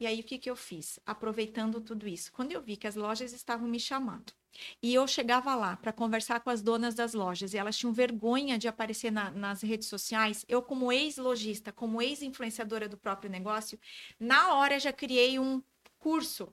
E aí, o que, que eu fiz? Aproveitando tudo isso. Quando eu vi que as lojas estavam me chamando, e eu chegava lá para conversar com as donas das lojas, e elas tinham vergonha de aparecer na- nas redes sociais, eu, como ex-lojista, como ex-influenciadora do próprio negócio, na hora já criei um curso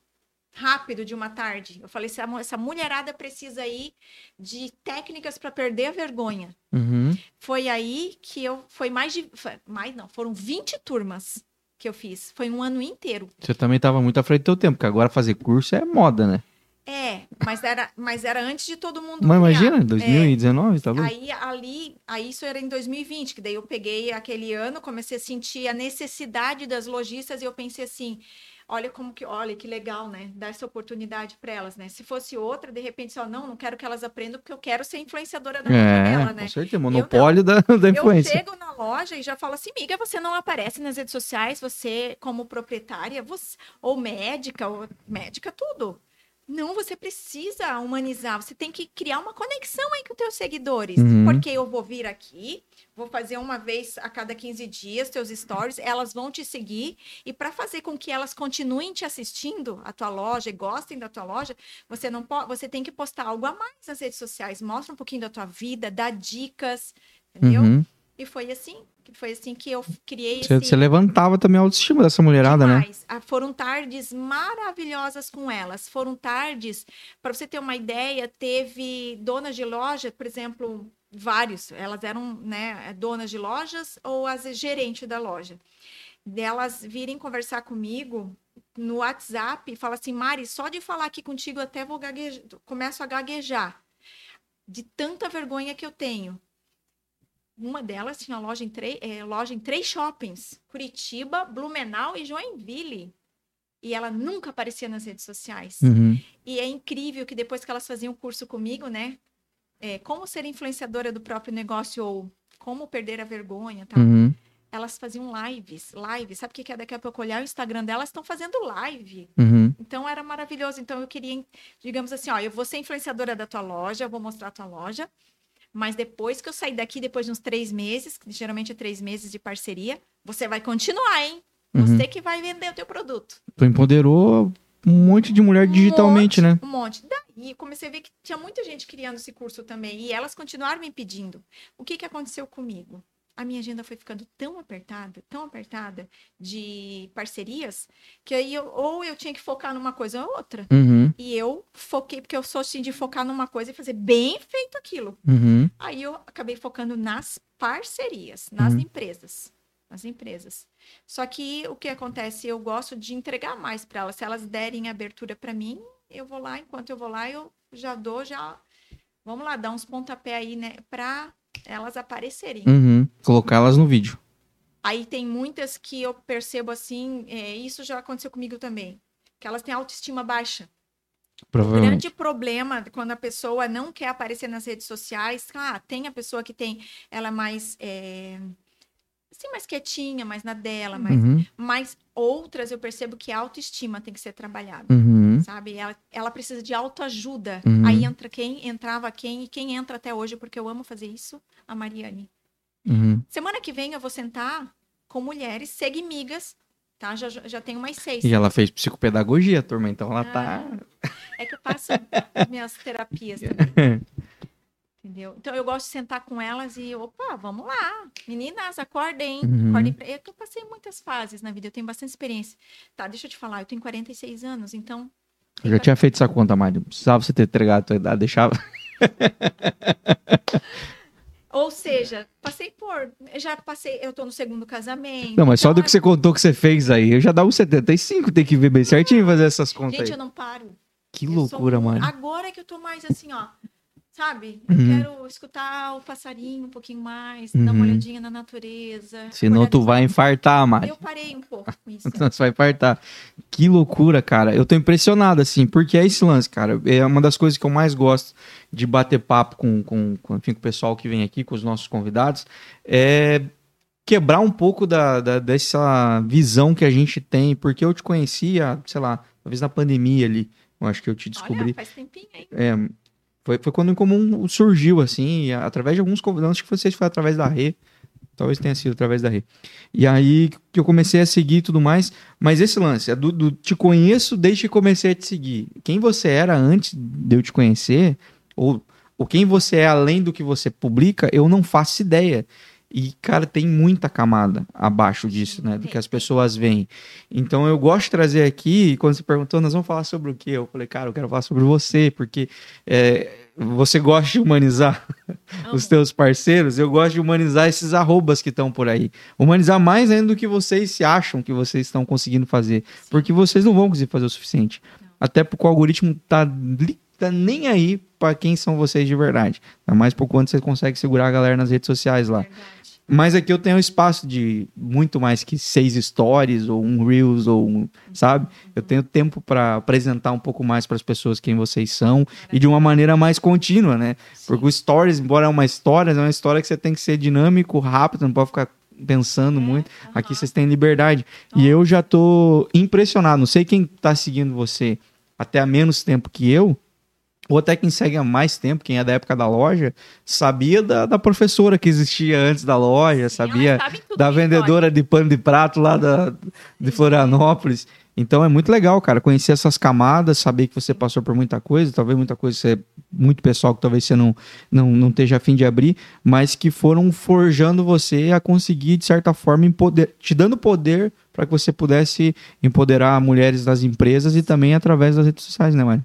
rápido de uma tarde. Eu falei, essa, essa mulherada precisa aí de técnicas para perder a vergonha. Uhum. Foi aí que eu foi mais de foi- mais não, foram 20 turmas que eu fiz. Foi um ano inteiro. Você também estava muito à frente do teu tempo, porque agora fazer curso é moda, né? É, mas era mas era antes de todo mundo Mas criar. imagina, 2019, tá louco? Aí ali, aí isso era em 2020, que daí eu peguei aquele ano, comecei a sentir a necessidade das lojistas e eu pensei assim, olha como que, olha que legal, né? Dar essa oportunidade para elas, né? Se fosse outra, de repente só não, não quero que elas aprendam porque eu quero ser influenciadora da É, dela, né? com certeza, monopólio da, da Eu influência. chego na loja e já falo assim, miga, você não aparece nas redes sociais, você como proprietária, você, ou médica, ou médica, tudo. Não, você precisa humanizar, você tem que criar uma conexão aí com os teus seguidores. Uhum. Porque eu vou vir aqui, vou fazer uma vez a cada 15 dias teus stories, elas vão te seguir, e para fazer com que elas continuem te assistindo, a tua loja, e gostem da tua loja, você não pode, você tem que postar algo a mais nas redes sociais, mostra um pouquinho da tua vida, dá dicas, entendeu? Uhum. E foi assim, que foi assim que eu criei Você, esse você levantava também a autoestima dessa mulherada, né? demais. Ah, Foram tardes maravilhosas com elas. Foram tardes, para você ter uma ideia, teve donas de loja, por exemplo, vários. Elas eram, né, donas de lojas ou as gerente da loja. Delas virem conversar comigo no WhatsApp e falar assim, Mari, só de falar aqui contigo eu até vou gaguejar, começo a gaguejar. De tanta vergonha que eu tenho. Uma delas tinha loja em, três, eh, loja em três shoppings: Curitiba, Blumenau e Joinville. E ela nunca aparecia nas redes sociais. Uhum. E é incrível que depois que elas faziam o curso comigo, né? é, como ser influenciadora do próprio negócio ou como perder a vergonha, tá? Uhum. Elas faziam lives, lives. Sabe o que que é daqui a pouco olhar o Instagram delas? Estão fazendo live. Uhum. Então era maravilhoso. Então eu queria, digamos assim, ó, eu vou ser influenciadora da tua loja, eu vou mostrar a tua loja, mas depois que eu sair daqui, depois de uns três meses, que geralmente é três meses de parceria, você vai continuar, hein? Uhum. Você que vai vender o teu produto. Tu empoderou um monte de mulher digitalmente, um né? monte, Um monte. Daí comecei a ver que tinha muita gente criando esse curso também. E elas continuaram me pedindo. O que, que aconteceu comigo? A minha agenda foi ficando tão apertada, tão apertada de parcerias, que aí eu, ou eu tinha que focar numa coisa ou outra. Uhum. E eu foquei, porque eu sou assim de focar numa coisa e fazer bem feito aquilo. Uhum. Aí eu acabei focando nas parcerias, nas Uhum. empresas. Nas empresas. Só que o que acontece? Eu gosto de entregar mais para elas. Se elas derem abertura para mim, eu vou lá, enquanto eu vou lá, eu já dou, já. Vamos lá, dar uns pontapé aí, né? Para elas aparecerem. Uhum. Colocar elas no vídeo. Aí tem muitas que eu percebo assim, é, isso já aconteceu comigo também, que elas têm autoestima baixa. O grande problema quando a pessoa não quer aparecer nas redes sociais, ah, tem a pessoa que tem, ela é mais, é, assim, mais quietinha, mais na dela, mais, Uhum. mas outras eu percebo que a autoestima tem que ser trabalhada, Uhum. Sabe? Ela, ela precisa de autoajuda. Uhum. Aí entra quem, entrava quem, e quem entra até hoje, porque eu amo fazer isso, a Mariane. Uhum. Semana que vem eu vou sentar com mulheres seguimigas, tá? Já, já tenho mais seis. E ela fez psicopedagogia, turma, então ela tá. É que eu faço minhas terapias também. Entendeu? Então eu gosto de sentar com elas e, opa, vamos lá. Meninas, acordem. Uhum. acordem pra... É eu passei muitas fases na vida, eu tenho bastante experiência. Tá, deixa eu te falar, eu tenho 46 anos, então. Eu já tinha feito essa conta, Mário. Precisava você ter entregado a tua idade, deixava. Ou seja, passei por. Já passei, eu tô no segundo casamento. Não, mas só então do que você contou que você fez aí, eu já dava uns 75, tem que ver bem certinho e fazer essas contas Gente, aí. eu não paro. Que Eu sou loucura, um- mano. Agora que eu tô mais assim, ó. Sabe? Eu Uhum. quero escutar o passarinho um pouquinho mais, dar uma Uhum. olhadinha na natureza. Senão tu vai infartar, Mário. Eu parei um pouco com isso. Senão você vai infartar. Que loucura, cara. Eu tô impressionado, assim, porque é esse lance, cara. É uma das coisas que eu mais gosto de bater papo com, com, com, enfim, com o pessoal que vem aqui, com os nossos convidados, é quebrar um pouco da, da- dessa visão que a gente tem, porque eu te conhecia, sei lá, talvez na pandemia ali, eu acho que eu te descobri. Olha, faz tempinho, hein? É, foi, foi quando o Incomum surgiu, assim, através de alguns convidados, acho que vocês foi através da Rê, talvez tenha sido através da Rê. E aí que eu comecei a seguir e tudo mais, mas esse lance, é do, do te conheço desde que comecei a te seguir. Quem você era antes de eu te conhecer, ou, ou quem você é além do que você publica, eu não faço ideia. E, cara, tem muita camada abaixo disso, né? Do que as pessoas veem. Então, eu gosto de trazer aqui, quando você perguntou, nós vamos falar sobre o quê? Eu falei, cara, eu quero falar sobre você, porque é, você gosta de humanizar os teus parceiros, eu gosto de humanizar esses arrobas que estão por aí. Humanizar mais ainda do que vocês se acham que vocês estão conseguindo fazer. Sim. Porque vocês não vão conseguir fazer o suficiente. Não. Até porque o algoritmo tá, tá nem aí para quem são vocês de verdade. Tá mais por quanto você consegue segurar a galera nas redes sociais lá. Verdade. Mas aqui eu tenho espaço de muito mais que seis stories ou um reels ou um, sabe? Eu tenho tempo para apresentar um pouco mais para as pessoas quem vocês são e de uma maneira mais contínua, né? Porque o stories, embora é uma história, é uma história que você tem que ser dinâmico, rápido, não pode ficar pensando É, muito. Aqui vocês têm liberdade. E eu já tô impressionado. Não sei quem tá seguindo você até há menos tempo que eu, ou até quem segue há mais tempo, quem é da época da loja, sabia da, da professora que existia antes da loja, Sim, sabia da vendedora de pano de prato lá da, de Florianópolis. Então é muito legal, cara, conhecer essas camadas, saber que você passou por muita coisa, talvez muita coisa você, muito pessoal que talvez você não, não, não esteja afim de abrir, mas que foram forjando você a conseguir, de certa forma, empoder, te dando poder para que você pudesse empoderar mulheres das empresas e também através das redes sociais, né, Mari?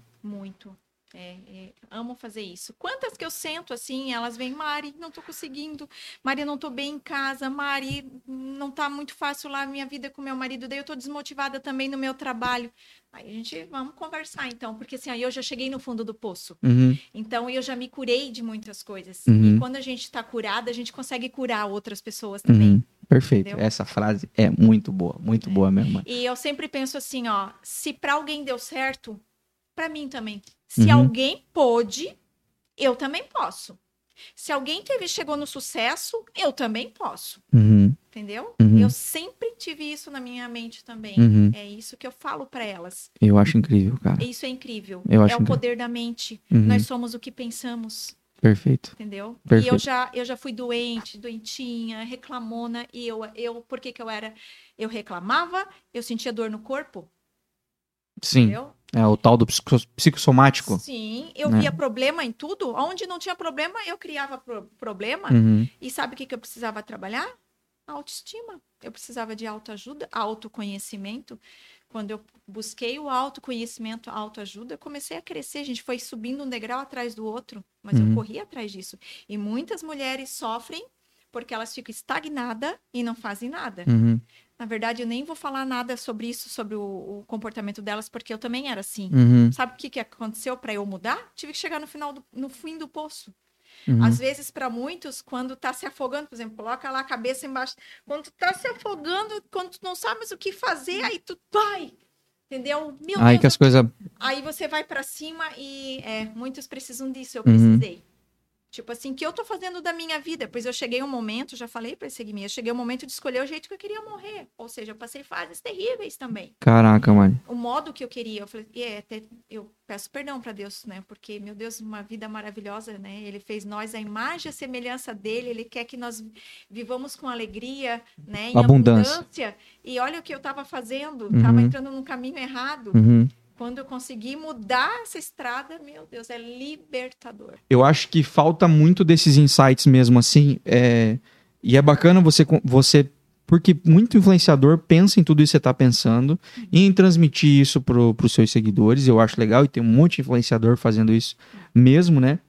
É, é, amo fazer isso. Quantas que eu sento assim, elas vêm, Mari, não tô conseguindo. Mari, não tô bem em casa. Mari, não tá muito fácil lá a minha vida com meu marido. Daí eu tô desmotivada também no meu trabalho. Aí a gente, vamos conversar então, porque assim, aí eu já cheguei no fundo do poço. Uhum, Então eu já me curei de muitas coisas. Uhum. E quando a gente tá curada, a gente consegue curar outras pessoas também. uhum. Perfeito. Entendeu? Essa frase é muito boa, muito boa mesmo. E eu sempre penso assim, ó, se para alguém deu certo, para mim também. Se Uhum. alguém pôde, eu também posso. Se alguém teve chegou no sucesso, eu também posso, Uhum, entendeu? Uhum. Eu sempre tive isso na minha mente também. uhum. É isso que eu falo para elas. Eu acho incrível, cara. Isso é incrível. Eu é acho o incrível. poder da mente. Uhum, Nós somos o que pensamos, Perfeito. entendeu? E Perfeito. eu já eu já fui doente, doentinha, reclamona e eu eu por que que eu era eu reclamava, eu sentia dor no corpo, Sim, entendeu? É o tal do psico- psicossomático. Sim, eu né? via problema em tudo. Onde não tinha problema, eu criava pro- problema. Uhum, E sabe o que, que eu precisava trabalhar? A autoestima. Eu precisava de autoajuda, autoconhecimento. Quando eu busquei o autoconhecimento, a autoajuda, eu comecei a crescer. A gente foi subindo um degrau atrás do outro, mas Uhum. eu corri atrás disso. E muitas mulheres sofrem porque elas ficam estagnadas e não fazem nada. uhum, Na verdade, eu nem vou falar nada sobre isso, sobre o, o comportamento delas, porque eu também era assim. uhum, Sabe o que, que aconteceu para eu mudar? Tive que chegar no final do, no fim do poço. uhum. Às vezes, para muitos, quando tá se afogando, por exemplo, coloca lá a cabeça embaixo. Quando tu tá se afogando, quando tu não sabes o que fazer, aí tu vai. Entendeu? Meu Aí Deus, que as coisas. aí você vai para cima e é, muitos precisam disso, eu Uhum. precisei. Tipo assim, que eu tô fazendo da minha vida? Pois eu cheguei um momento, já falei para esse eu cheguei um momento de escolher o jeito que eu queria morrer. Ou seja, eu passei fases terríveis também Caraca, mano. o modo que eu queria. Eu falei, é, até eu peço perdão para Deus, né? Porque, meu Deus, uma vida maravilhosa, né? Ele fez nós a imagem e a semelhança dele, ele quer que nós vivamos com alegria, né? Em Abundância. abundância. E olha o que eu estava fazendo, Uhum. estava entrando num caminho errado. Uhum, Quando eu conseguir mudar essa estrada, meu Deus, é libertador. Eu acho que falta muito desses insights mesmo, assim. É... E é bacana você, você. Porque muito influenciador pensa em tudo isso que você está pensando e em transmitir isso para os seus seguidores. Eu acho legal e tem um monte de influenciador fazendo isso mesmo, né?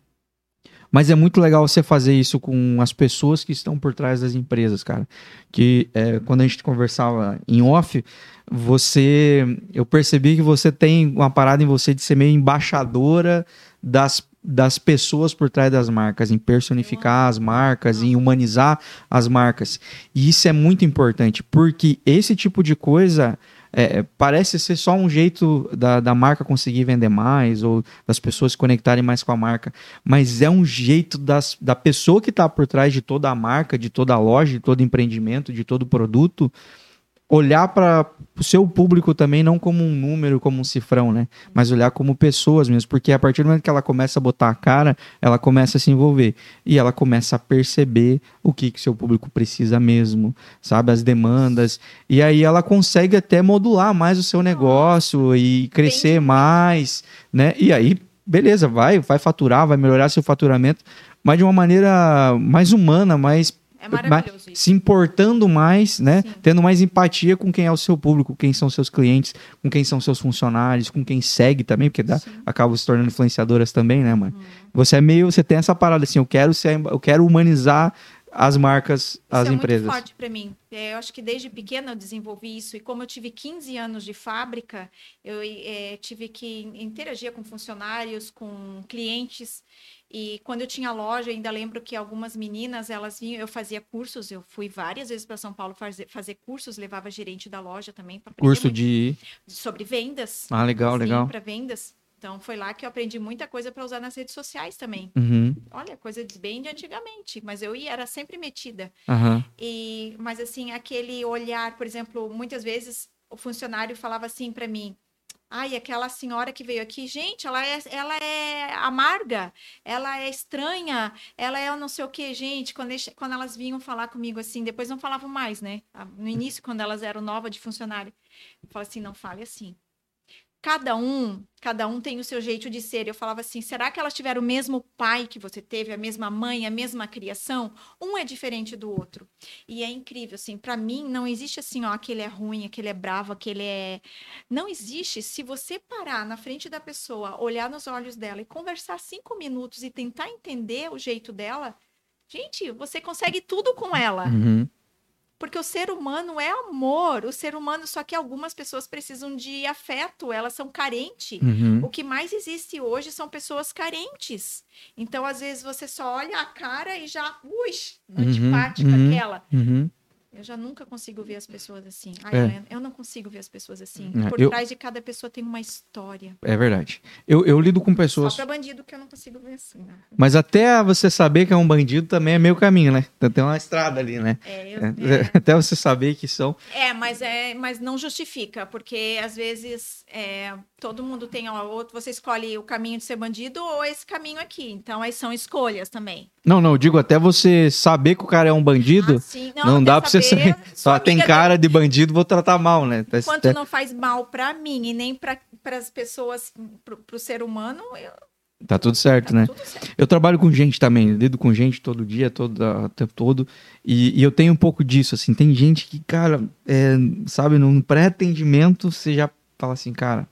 Mas é muito legal você fazer isso com as pessoas que estão por trás das empresas, cara. Que é, quando a gente conversava em off, você. Eu percebi que você tem uma parada em você de ser meio embaixadora das, das pessoas por trás das marcas, em personificar as marcas, em humanizar as marcas. E isso é muito importante, porque esse tipo de coisa é, parece ser só um jeito da, da marca conseguir vender mais ou das pessoas se conectarem mais com a marca, mas é um jeito das, da pessoa que está por trás de toda a marca, de toda a loja, de todo empreendimento, de todo produto, olhar para o seu público também não como um número, como um cifrão, né? Mas olhar como pessoas mesmo, porque a partir do momento que ela começa a botar a cara, ela começa a se envolver. E ela começa a perceber o que que seu público precisa mesmo, sabe, as demandas, e aí ela consegue até modular mais o seu negócio e crescer mais, né? E aí, beleza, vai, vai faturar, vai melhorar seu faturamento, mas de uma maneira mais humana, mais é maravilhoso isso. Se importando mais, né? Sim. Tendo mais empatia com quem é o seu público, quem são seus clientes, com quem são seus funcionários, com quem segue também, porque dá, acaba se tornando influenciadoras também, né, mãe? Uhum. Você é meio, você tem essa parada assim, eu quero ser, eu quero humanizar as marcas, as isso é empresas. É muito forte para mim. Eu acho que desde pequena eu desenvolvi isso e como eu tive 15 anos de fábrica, eu é, tive que interagir com funcionários, com clientes e quando eu tinha loja, ainda lembro que algumas meninas, elas vinham, eu fazia cursos, eu fui várias vezes para São Paulo fazer, fazer cursos, levava gerente da loja também para Curso de sobre vendas. Ah, legal, legal. Para vendas. Então foi lá que eu aprendi muita coisa para usar nas redes sociais também. Uhum. Olha, coisa de bem de antigamente, mas eu ia era sempre metida. Uhum. E mas assim, aquele olhar, por exemplo, muitas vezes o funcionário falava assim para mim: Ai, aquela senhora que veio aqui, gente, ela é, ela é amarga, ela é estranha, ela é não sei o que, gente. Quando, eles, quando elas vinham falar comigo assim, depois não falavam mais, né? No início, quando elas eram novas de funcionário, eu falava assim: não fale assim cada um, cada um tem o seu jeito de ser. Eu falava assim, será que elas tiveram o mesmo pai que você teve, a mesma mãe, a mesma criação? Um é diferente do outro. E é incrível, assim, para mim não existe assim, ó, aquele é ruim, aquele é bravo, aquele é não existe. Se você parar na frente da pessoa, olhar nos olhos dela e conversar cinco minutos e tentar entender o jeito dela, gente, você consegue tudo com ela. Uhum. Porque o ser humano é amor. O ser humano, só que algumas pessoas precisam de afeto, elas são carentes. Uhum. O que mais existe hoje são pessoas carentes. Então, às vezes, você só olha a cara e já, ui, antipática uhum. aquela. Uhum. Eu já nunca consigo ver as pessoas assim. Ai, É. Eu não consigo ver as pessoas assim. É, Por eu- trás de cada pessoa tem uma história. É verdade. Eu, eu lido com pessoas. Só pra bandido que eu não consigo ver assim, né? Mas até você saber que é um bandido também é meio caminho, né? Tem uma estrada ali, né? É, eu, É, é, Até você saber que são. É, mas é, mas não justifica, porque às vezes é, todo mundo tem outro, você escolhe o caminho de ser bandido ou esse caminho aqui. Então aí são escolhas também. Não, não, eu digo até você saber que o cara é um bandido. Ah, sim. não até dá pra você saber. Só tem cara de bandido, vou tratar mal, né? Tá- Enquanto não faz mal pra mim e nem para as pessoas, pro, pro ser humano, eu, Tá tudo certo, tá né? tudo certo. Eu trabalho com gente também, lido com gente todo dia, todo o tempo todo, e, e eu tenho um pouco disso, assim, tem gente que, cara, é, sabe, num pré-atendimento, você já fala assim, cara,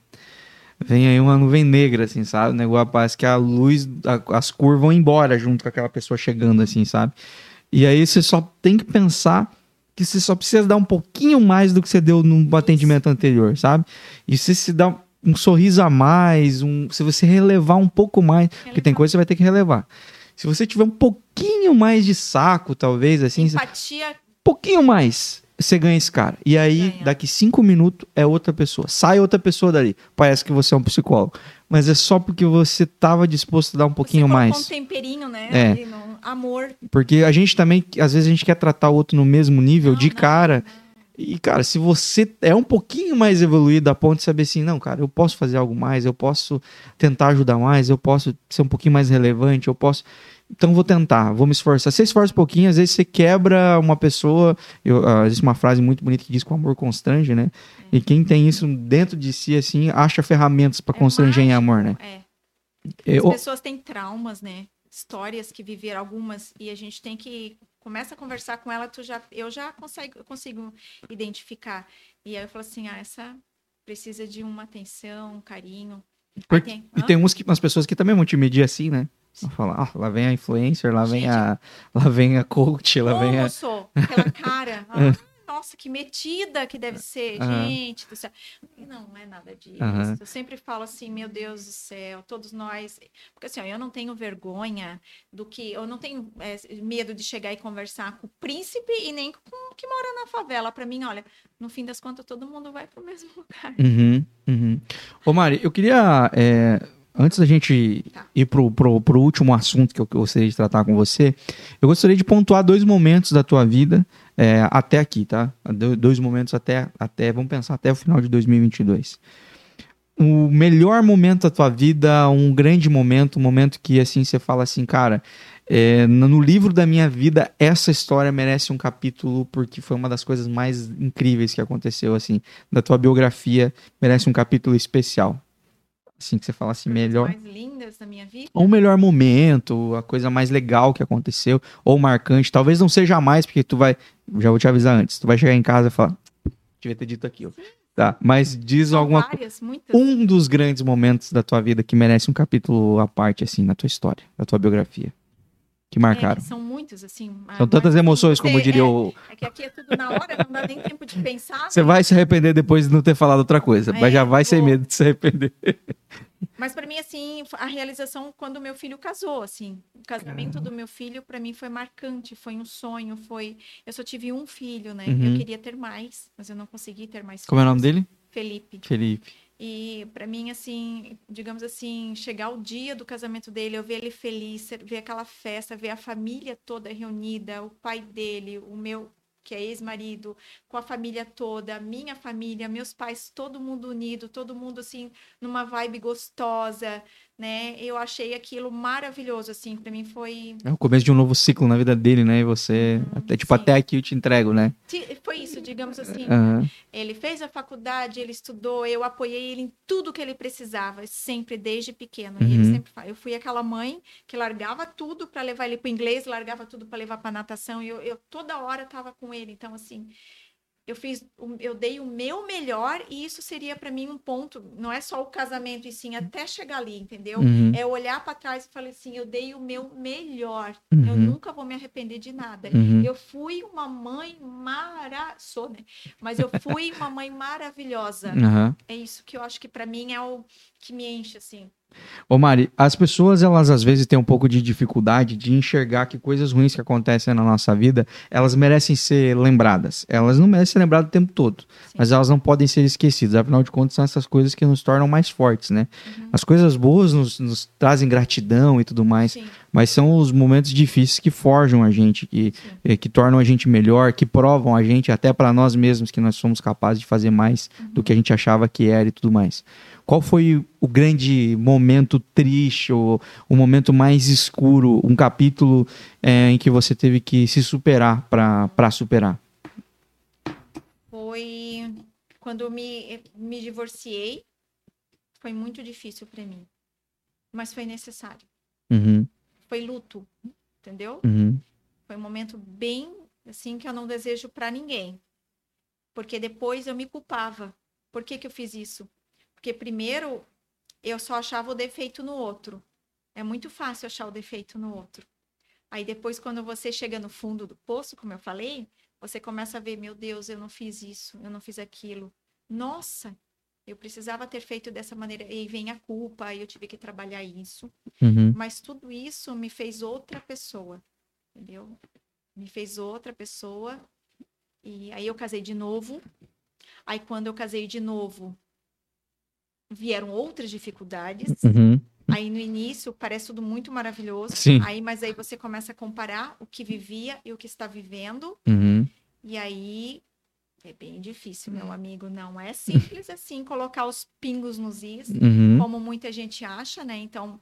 vem aí uma nuvem negra, assim, sabe, o negócio parece que a luz, a- as cores vão embora junto com aquela pessoa chegando, assim, sabe, e aí você só tem que pensar que você só precisa dar um pouquinho mais do que você deu no atendimento anterior, sabe, e se se dá um sorriso a mais, um, se você relevar um pouco mais, porque tem Relevar. coisa que você vai ter que relevar. Se você tiver um pouquinho mais de saco, talvez, assim, um Empatia, pouquinho mais, você ganha esse cara. E aí, Ganha. daqui cinco minutos, é outra pessoa. Sai outra pessoa dali. Parece que você é um psicólogo. Mas é só porque você estava disposto a dar um pouquinho você mais. um temperinho, né? É. amor. Porque a gente também, às vezes, a gente quer tratar o outro no mesmo nível, Não, de não, cara. E, cara, se você é um pouquinho mais evoluído a ponto de saber assim, não, cara, eu posso fazer algo mais, eu posso tentar ajudar mais, eu posso ser um pouquinho mais relevante, eu posso. Então vou tentar, vou me esforçar. Você esforça um pouquinho, às vezes você quebra uma pessoa. Eu, uh, existe uma frase muito bonita que diz que o amor constrange, né? E quem tem isso dentro de si, assim, acha ferramentas para É constranger em mágico, amor, né? É. Eu- As pessoas têm traumas, né? Histórias que viveram algumas e a gente tem que começa a conversar com ela, tu já eu já consigo eu consigo identificar. E aí eu falo assim: "Ah, essa precisa de uma atenção, um carinho". Porque- tem- E tem uns que, umas pessoas que também vão te medir assim, né? Falar, ah, lá vem a influencer, lá vem a, lá vem a coach, lá vem a... sou? Aquela cara. ah, nossa, que metida que deve ser, Aham. gente do céu. Não, não é nada disso. Aham. Eu sempre falo assim, meu Deus do céu, todos nós. Porque assim, ó, eu não tenho vergonha do que. Eu não tenho é, medo de chegar e conversar com o príncipe e nem com o que mora na favela. Para mim, olha, no fim das contas, todo mundo vai pro mesmo lugar. Uhum, uhum. Ô Mari, eu queria, é, antes da gente ir pro, pro, pro último assunto que eu gostaria de tratar com você, eu gostaria de pontuar dois momentos da tua vida é, até aqui, tá? Do- Dois momentos até, até, vamos pensar, até o final de 2022. O melhor momento da tua vida, um grande momento, um momento que, assim, você fala assim, cara, é, no livro da minha vida, essa história merece um capítulo porque foi uma das coisas mais incríveis que aconteceu, assim, da tua biografia, merece um capítulo especial. Assim que você fala assim, melhor. mais lindas da minha vida. Ou o melhor momento, a coisa mais legal que aconteceu, ou marcante. Talvez não seja mais, porque tu vai. Já vou te avisar antes. Tu vai chegar em casa e falar. Devia ter dito aquilo. Tá, mas diz São alguma coisa. várias, muitas. Um dos grandes momentos da tua vida que merece um capítulo à parte, assim, na tua história, da tua biografia. Que É, marcaram. que são muitos, assim. São tantas emoções, como diria é, o. É que aqui é tudo na hora, não dá nem tempo de pensar. Você né? vai se arrepender depois de não ter falado outra coisa, É, mas já vai sem medo de se arrepender. Mas para mim, assim, a realização quando meu filho casou, assim. O casamento do meu filho, para mim, foi marcante, foi um sonho, foi... Eu só tive um filho, né? Uhum. Eu queria ter mais, mas eu não consegui ter mais Como é o nome dele? Felipe. Felipe. E para mim, assim, digamos assim, chegar o dia do casamento dele, eu ver ele feliz, ver aquela festa, ver a família toda reunida, o pai dele, o meu, que é ex-marido, com a família toda, minha família, meus pais, todo mundo unido, todo mundo assim, numa vibe gostosa, né? Eu achei aquilo maravilhoso, assim, para mim foi. É o começo de um novo ciclo na vida dele, né? E você. até, tipo, sim. até aqui eu te entrego, né? Foi isso, digamos assim. Aham. Ele fez a faculdade, ele estudou, eu apoiei ele em tudo que ele precisava, sempre desde pequeno. E ele Uhum. sempre eu fui aquela mãe que largava tudo para levar ele para inglês, largava tudo para levar para natação, e eu, eu toda hora estava com ele. Então assim, eu fiz, eu dei o meu melhor e isso seria para mim um ponto, não é só o casamento e sim até chegar ali, entendeu? Uhum. É olhar para trás e falar assim, eu dei o meu melhor. Eu Uhum. nunca vou me arrepender de nada. Uhum. Eu fui uma mãe mara... Sou, né? Mas eu fui uma mãe maravilhosa. É isso que eu acho que pra mim é o que me enche, assim. Ô Mari, as pessoas, elas às vezes têm um pouco de dificuldade de enxergar que coisas ruins que acontecem na nossa vida, elas merecem ser lembradas. Elas não merecem ser lembradas o tempo todo, mas elas não podem ser esquecidas. Afinal de contas, são essas coisas que nos tornam mais fortes, né? Uhum. As coisas boas nos, nos trazem gratidão e tudo mais, Sim, mas são os momentos difíceis que forjam a gente, que, Sim. eh, que tornam a gente melhor, que provam a gente, até para nós mesmos, que nós somos capazes de fazer mais do que a gente achava que era e tudo mais. Qual foi o grande momento triste, ou o momento mais escuro, um capítulo eh, em que você teve que se superar para superar? foi quando eu me, me divorciei. Foi muito difícil pra mim. Mas foi necessário. Uhum, Foi luto, entendeu? uhum, Foi um momento bem assim que eu não desejo pra ninguém. Porque depois eu me culpava. Por que, que eu fiz isso? Porque primeiro eu só achava o defeito no outro. É muito fácil achar o defeito no outro. Aí depois, quando você chega no fundo do poço, como eu falei, você começa a ver, meu Deus, eu não fiz isso, eu não fiz aquilo. Nossa, eu precisava ter feito dessa maneira. E vem a culpa, aí eu tive que trabalhar isso. uhum, Mas tudo isso me fez outra pessoa, entendeu? Me fez outra pessoa. E aí eu casei de novo. Aí quando eu casei de novo, vieram outras dificuldades. uhum. Aí no início parece tudo muito maravilhoso. Sim. Aí, mas aí você começa a comparar o que vivia e o que está vivendo. uhum. E aí É bem difícil, meu amigo. Não é simples assim colocar os pingos nos is, Uhum. como muita gente acha, né? Então,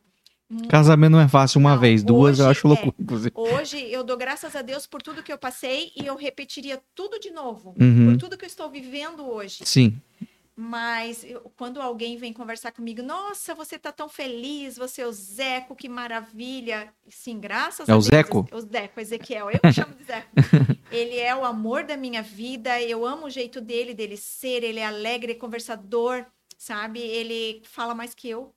Casamento não é fácil uma Não, vez, duas eu acho é. loucura. inclusive. hoje eu dou graças a Deus por tudo que eu passei e eu repetiria tudo de novo, Uhum. por tudo que eu estou vivendo hoje. Sim. Mas eu- quando alguém vem conversar comigo, nossa, você tá tão feliz, você é o Zeco, que maravilha. Sim, graças É a o Deus. Zeco? O Zeco, Ezequiel, eu me chamo de Zeco. ele é o amor da minha vida, eu amo o jeito dele, dele ser, ele é alegre, conversador, sabe? Ele fala mais que eu.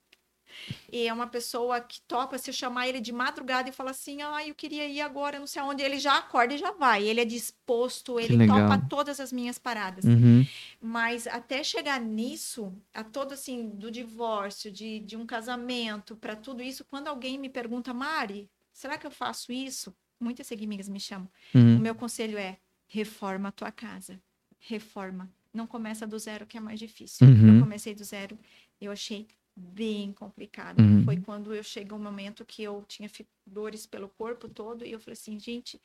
E é uma pessoa que topa se eu chamar ele de madrugada e fala assim: ah, eu queria ir agora, não sei aonde. Ele já acorda e já vai. Ele é disposto, ele topa todas as minhas paradas. Uhum. Mas até chegar nisso, a todo assim, do divórcio, de, de um casamento, para tudo isso, quando alguém me pergunta, Mari, será que eu faço isso? Muitas amigas me chamam. O Uhum. meu conselho é: reforma a tua casa. Reforma. Não começa do zero, que é mais difícil. Uhum. Eu comecei do zero, eu achei bem complicado. Uhum. Foi quando eu cheguei um momento que eu tinha dores pelo corpo todo e eu falei assim, gente,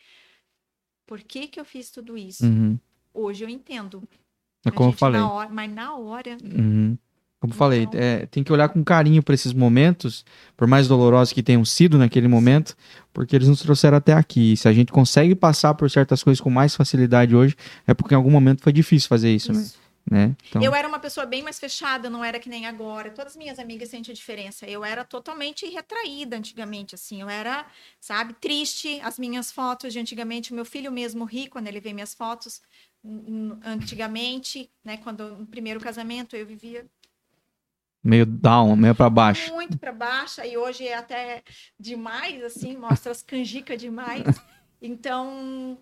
por que que eu fiz tudo isso? Uhum. Hoje eu entendo. É como eu gente, falei. na hora- mas na hora, Uhum. Como eu falei, é, tem que olhar com carinho para esses momentos, por mais dolorosos que tenham sido naquele momento, porque eles nos trouxeram até aqui. Se a gente consegue passar por certas coisas com mais facilidade hoje, é porque em algum momento foi difícil fazer isso, né? isso. né? Então, Eu era uma pessoa bem mais fechada, não era que nem agora. Todas as minhas amigas sentem a diferença. Eu era totalmente retraída antigamente, assim. Eu era, sabe, triste. As minhas fotos de antigamente, o meu filho mesmo ri quando ele vê minhas fotos. Antigamente, né, quando no primeiro casamento eu vivia meio down, meio para baixo. muito para baixo e hoje é até demais, assim, mostra as canjicas demais. Então,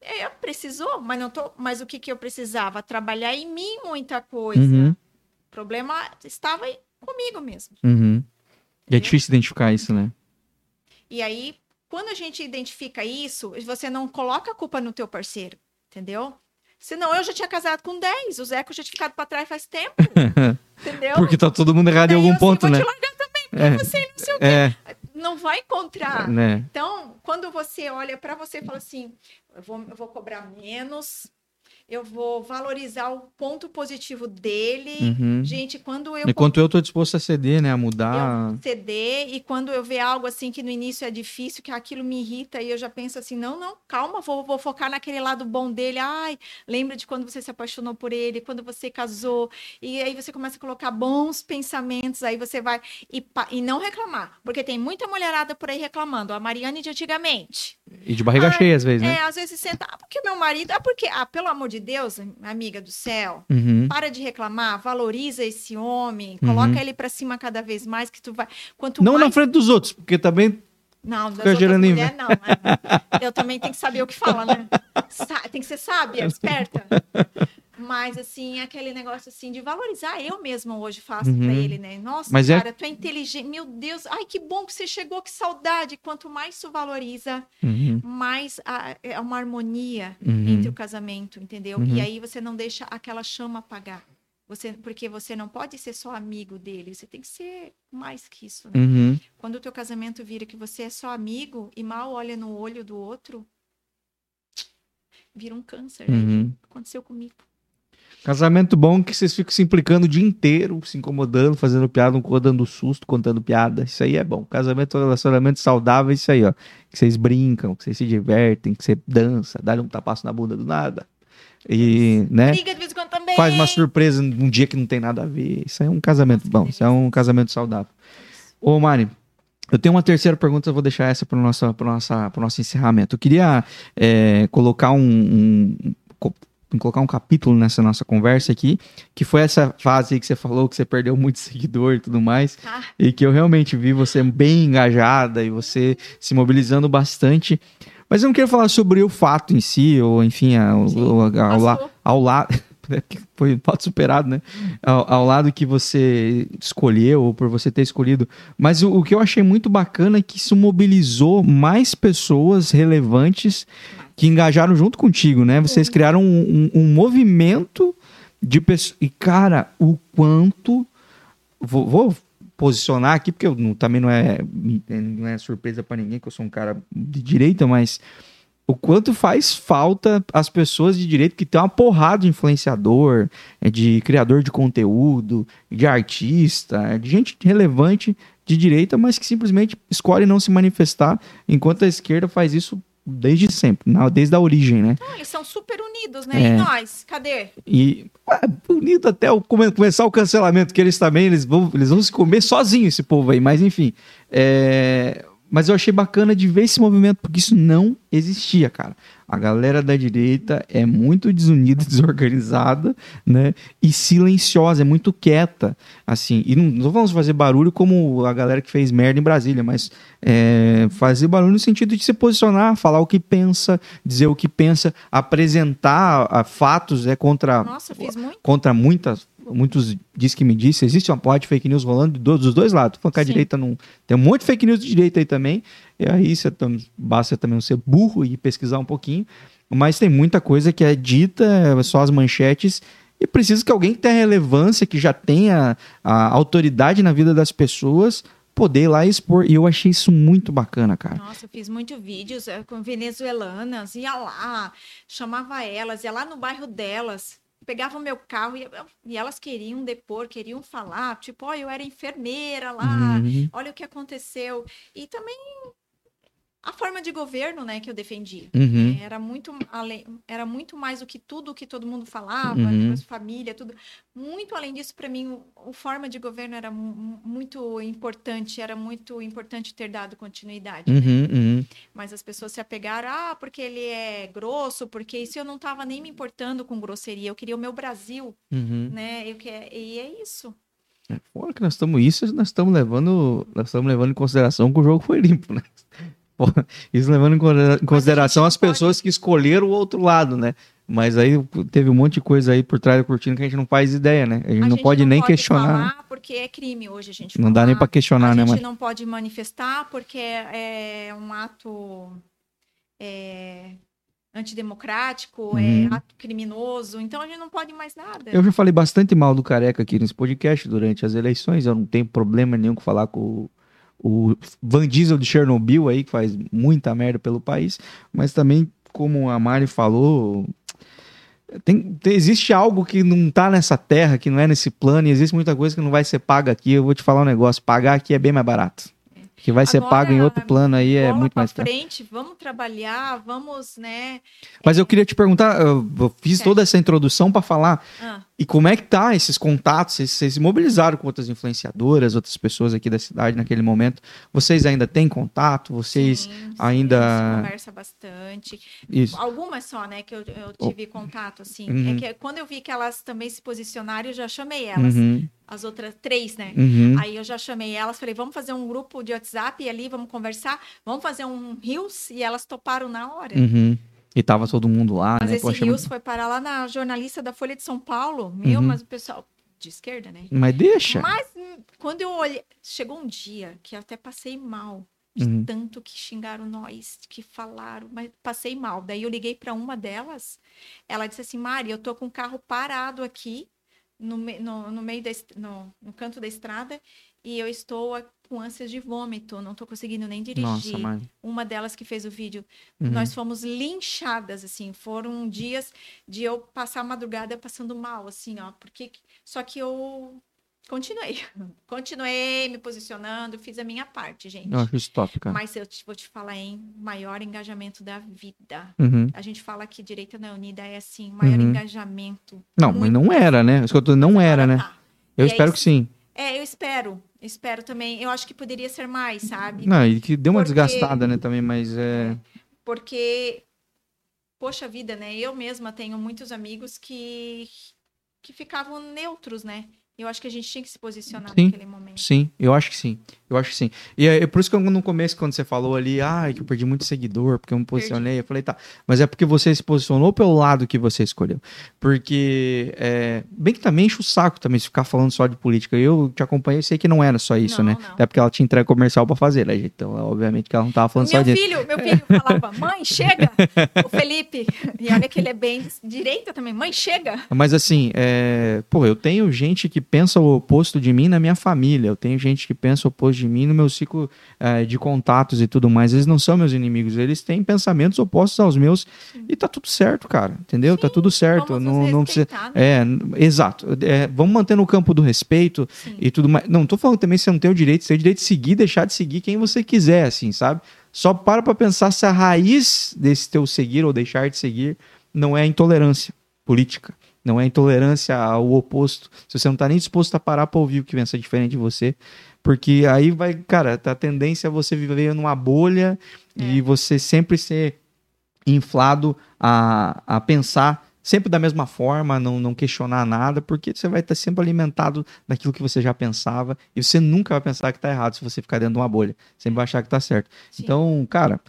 é, precisou, mas não tô, mas o que que eu precisava? Trabalhar em mim muita coisa. Uhum. O problema estava comigo mesmo. Uhum. E é difícil identificar isso, né? E aí, quando a gente identifica isso, você não coloca a culpa no teu parceiro, entendeu? Senão eu já tinha casado com 10, o Zeco já tinha ficado para trás faz tempo, entendeu? Porque tá todo mundo errado em algum eu, assim, ponto, vou né? te largar também, porque É. você não sei o quê. É, Não vai encontrar. né? Então, quando você olha para você e fala assim, eu vou, eu vou cobrar menos, eu vou valorizar o ponto positivo dele. Uhum. Gente, quando eu Enquanto eu tô disposto a ceder, né? A mudar. eu ceder e quando eu ver algo assim que no início é difícil, que aquilo me irrita e eu já penso assim, não, não, calma, vou, vou focar naquele lado bom dele. Ai, lembra de quando você se apaixonou por ele, quando você casou e aí você começa a colocar bons pensamentos, aí você vai e, e não reclamar, porque tem muita mulherada por aí reclamando, a Mariane de antigamente. E de barriga cheia, às vezes, né? É, às vezes senta, ah, porque meu marido, ah, porque, ah, pelo amor de Deus, amiga do céu, Uhum. para de reclamar, valoriza esse homem, Uhum. coloca ele pra cima cada vez mais que tu vai. Quanto Não mais na frente dos outros, porque também. não, das Fica outras mulheres, não. Eu também tenho que saber o que fala, né? Tem que ser sábia, esperta. Mas, assim, aquele negócio, assim, de valorizar. Eu mesma hoje faço Uhum. pra ele, né? Nossa, Mas é- cara, tu é inteligente. Meu Deus, ai, que bom que você chegou, que saudade. Quanto mais tu valoriza, Uhum. mais a- é uma harmonia Uhum. entre o casamento, entendeu? Uhum. E aí você não deixa aquela chama apagar. Você, porque você não pode ser só amigo dele, você tem que ser mais que isso, né? Uhum. Quando o teu casamento vira que você é só amigo e mal olha no olho do outro, vira um câncer. Aí Uhum. aconteceu comigo. Casamento bom que vocês ficam se implicando o dia inteiro, se incomodando, fazendo piada, um dando susto, contando piada. Isso aí é bom. Casamento, relacionamento saudável, é isso aí, ó. Que vocês brincam, que vocês se divertem, que você dança, dá um tapaço na bunda do nada. E, né? Briga de vez em quando também. Faz uma surpresa num dia que não tem nada a ver. Isso aí é um casamento bom. Isso é um casamento saudável. Ô, Mari, eu tenho uma terceira pergunta, eu vou deixar essa para o nosso, pro nossa, pro nosso encerramento. Eu queria é, colocar um, um- colocar um capítulo nessa nossa conversa aqui, que foi essa fase aí que você falou que você perdeu muito seguidor e tudo mais, Ah, e que eu realmente vi você bem engajada e você se mobilizando bastante. Mas eu não queria falar sobre o fato em si, ou enfim, ao, ao, ao, lado. que Foi um fato superado, né? Ao, ao lado que você escolheu, ou por você ter escolhido. Mas o, o que eu achei muito bacana é que isso mobilizou mais pessoas relevantes que engajaram junto contigo, né? Vocês criaram um, um- um movimento de pessoas. E, cara, o quanto. Vou, vou posicionar aqui, porque eu não- também não é, não é surpresa pra ninguém, que eu sou um cara de direita, mas o quanto faz falta as pessoas de direito que tem uma porrada de influenciador, é, de criador de conteúdo, de artista, é, de gente relevante de direita, mas que simplesmente escolhe não se manifestar, enquanto a esquerda faz isso desde sempre, desde a origem, né? Não, eles são super unidos, né? É. E nós, cadê? E é, unido até o, começar o cancelamento, que eles também eles vão, eles vão se comer sozinhos, esse povo aí, mas enfim. É, mas eu achei bacana de ver esse movimento, porque isso não existia, cara. A galera da direita é muito desunida, desorganizada, né? E silenciosa, é muito quieta, assim. E não, não vamos fazer barulho como a galera que fez merda em Brasília, mas é, fazer barulho no sentido de se posicionar, falar o que pensa, dizer o que pensa, apresentar a, fatos é contra, Nossa, contra muitas muitos diz que me disse, existe uma porra de fake news rolando dos dois lados. Falando que a direita não. Tem um monte de fake news de direita aí também. E aí você basta também ser burro e pesquisar um pouquinho. Mas tem muita coisa que é dita, é só as manchetes. E precisa que alguém que tenha relevância, que já tenha a autoridade na vida das pessoas, poder ir lá expor. E eu achei isso muito bacana, cara. Nossa, eu fiz muitos vídeos é, com venezuelanas, ia lá, chamava elas, ia lá no bairro delas pegava o meu carro e, e, elas queriam depor, queriam falar, tipo, ó, oh, eu era enfermeira lá, uhum. olha o que aconteceu. E também a forma de governo, né, que eu defendi. Uhum. Né, era muito além, era muito mais do que tudo que todo mundo falava, uhum. Né, família, tudo. Muito além disso, para mim, o, o, forma de governo era muito importante, era muito importante ter dado continuidade. Uhum, né? Uhum. Mas as pessoas se apegaram, ah, porque ele é grosso, porque isso eu não estava nem me importando com grosseria, eu queria o meu Brasil, uhum. né? Eu que e é isso. É, fora que nós estamos isso, nós estamos levando, nós estamos levando em consideração que o jogo foi limpo, né? Isso levando em consideração as pessoas pode... que escolheram o outro lado, né? Mas aí teve um monte de coisa aí por trás da cortina que a gente não faz ideia, né? A gente, a não, gente pode não nem pode questionar. Falar porque é crime hoje a gente. Não falar. dá nem para questionar, a né? A gente não pode manifestar porque é, é um ato é, antidemocrático, é uhum. é ato criminoso. Então a gente não pode mais nada. Eu já falei bastante mal do Careca aqui nesse podcast durante as eleições. Eu não tenho problema nenhum com falar com o Van Diesel de Chernobyl aí, que faz muita merda pelo país, mas também, como a Mari falou, tem, tem, existe algo que não tá nessa terra, que não é nesse plano, e existe muita coisa que não vai ser paga aqui. Eu vou te falar um negócio: pagar aqui é bem mais barato. Que vai ser pago em outro plano aí é muito mais caro. frente, vamos trabalhar, vamos, né? Mas eu queria te perguntar, eu fiz toda essa introdução para falar ah. E como é que tá esses contatos? Vocês, vocês se mobilizaram com outras influenciadoras, outras pessoas aqui da cidade naquele momento. Vocês ainda têm contato? Vocês sim, ainda. Sim, conversa bastante. Isso. Algumas só, né, que eu, eu tive oh. contato, assim. É uhum. É que quando eu vi que elas também se posicionaram, eu já chamei elas. Uhum. As outras três, né? Uhum. Aí eu já chamei elas, falei, vamos fazer um grupo de WhatsApp ali, vamos conversar, vamos fazer um Rios, e elas toparam na hora. Uhum. E tava todo mundo lá, mas né? Mas esse Rios muito... foi parar lá na jornalista da Folha de São Paulo. Meu, uhum. mas o pessoal de esquerda, né? Mas deixa. Mas hum, quando eu olhei, chegou um dia que eu até passei mal de uhum. tanto que xingaram nós, que falaram, mas passei mal. Daí eu liguei para uma delas, ela disse assim: "Mari, eu tô com o carro parado aqui no, no, no meio da, no, no canto da estrada e eu estou com ânsias de vômito, não estou conseguindo nem dirigir. Nossa, Uma delas que fez o vídeo, uhum. nós fomos linchadas, assim, foram dias de eu passar a madrugada passando mal, assim, ó, porque só que eu continuei, continuei me posicionando, fiz a minha parte, gente. Eu acho isso top, cara. Mas eu te, vou te falar em maior engajamento da vida. Uhum. A gente fala que direita na Unida é assim, maior uhum. engajamento. Não, mas não era, né? Isso que eu tô, não era, né? Tá. Eu e espero que sim. É, eu espero. Espero também. Eu acho que poderia ser mais, sabe? Não, e que deu uma porque... desgastada, né, também, mas é. Porque, poxa vida, né? Eu mesma tenho muitos amigos que, que ficavam neutros, né? Eu acho que a gente tinha que se posicionar sim, naquele momento. Sim, eu acho que sim. Eu acho que sim. E é, é por isso que eu, no começo, quando você falou ali, ah, que eu perdi muito seguidor, porque eu me posicionei, eu falei, tá. Mas é porque você se posicionou pelo lado que você escolheu. Porque, é, bem que também enche o saco também se ficar falando só de política. Eu te acompanhei, sei que não era só isso, não, né? Não. Até porque ela tinha entrega comercial para fazer, né, Então, obviamente que ela não tava falando meu só disso. Filho, meu filho falava, mãe, chega! o Felipe. E olha que ele é bem direita também, mãe, chega! Mas assim, é, pô, eu tenho gente que pensa o oposto de mim na minha família. Eu tenho gente que pensa o oposto de mim, no meu ciclo é, de contatos e tudo mais, eles não são meus inimigos, eles têm pensamentos opostos aos meus Sim. e tá tudo certo, cara, entendeu? Tá Sim, tá tudo certo. Não, não precisa. Né? É, exato. É, vamos manter no campo do respeito Sim. e tudo mais. Não tô falando também que você não tem o direito, você tem o direito de seguir, deixar de seguir quem você quiser, assim, sabe? Só para pra pensar se a raiz desse teu seguir ou deixar de seguir não é a intolerância política não é intolerância ao oposto. Se você não está nem disposto a parar para ouvir o que pensa diferente de você, porque aí vai, cara, a tendência é você viver numa bolha é. e você sempre ser inflado a, a pensar sempre da mesma forma, não, não questionar nada, porque você vai estar sempre alimentado daquilo que você já pensava e você nunca vai pensar que está errado se você ficar dentro de uma bolha. Sempre vai achar que está certo. Sim. Então, cara,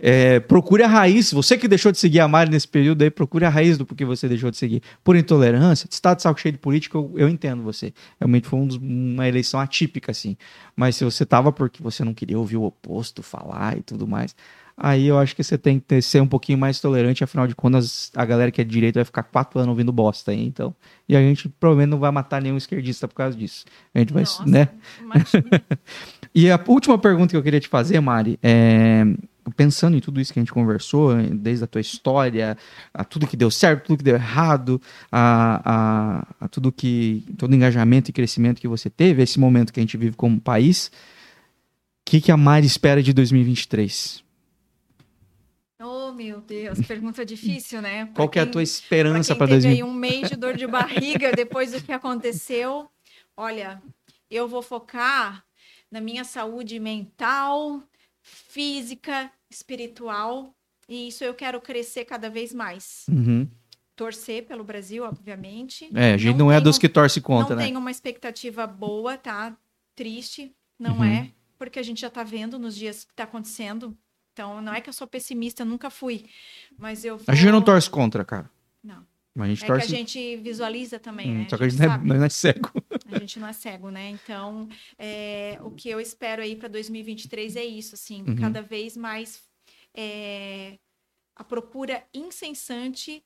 é, procure a raiz. Você que deixou de seguir a Mari nesse período aí, procure a raiz do porquê você deixou de seguir. Por intolerância, está de saco cheio de política, eu, eu entendo você. Realmente foi um dos, uma eleição atípica, assim. Mas se você tava porque você não queria ouvir o oposto falar e tudo mais, aí eu acho que você tem que ter, ser um pouquinho mais tolerante, afinal de contas, a galera que é de direita vai ficar quatro anos ouvindo bosta aí, então. E a gente provavelmente não vai matar nenhum esquerdista por causa disso. A gente vai, Nossa, né? e a última pergunta que eu queria te fazer, Mari, é pensando em tudo isso que a gente conversou, desde a tua história, a tudo que deu certo, tudo que deu errado, a, a, a tudo que todo engajamento e crescimento que você teve, esse momento que a gente vive como país, o que, que a Mari espera de 2023? Oh, meu Deus, pergunta difícil, né? Pra Qual que é a tua esperança para 2023? um mês de dor de barriga depois do que aconteceu. Olha, eu vou focar na minha saúde mental, física, espiritual. E isso eu quero crescer cada vez mais. Uhum. Torcer pelo Brasil, obviamente. É, a gente não, não é dos que torce contra, não né? Não tenho uma expectativa boa, tá? Triste, não uhum. é. Porque a gente já tá vendo nos dias que tá acontecendo. Então, não é que eu sou pessimista, nunca fui. Mas eu vou... A gente não torce contra, cara. Não. Mas a gente é torce... que a gente visualiza também, hum, né? Só que a gente, a gente não, é, não, é, cego. A gente não é cego, né? Então, é, o que eu espero aí para 2023 é isso, assim, uhum. cada vez mais é, a procura incessante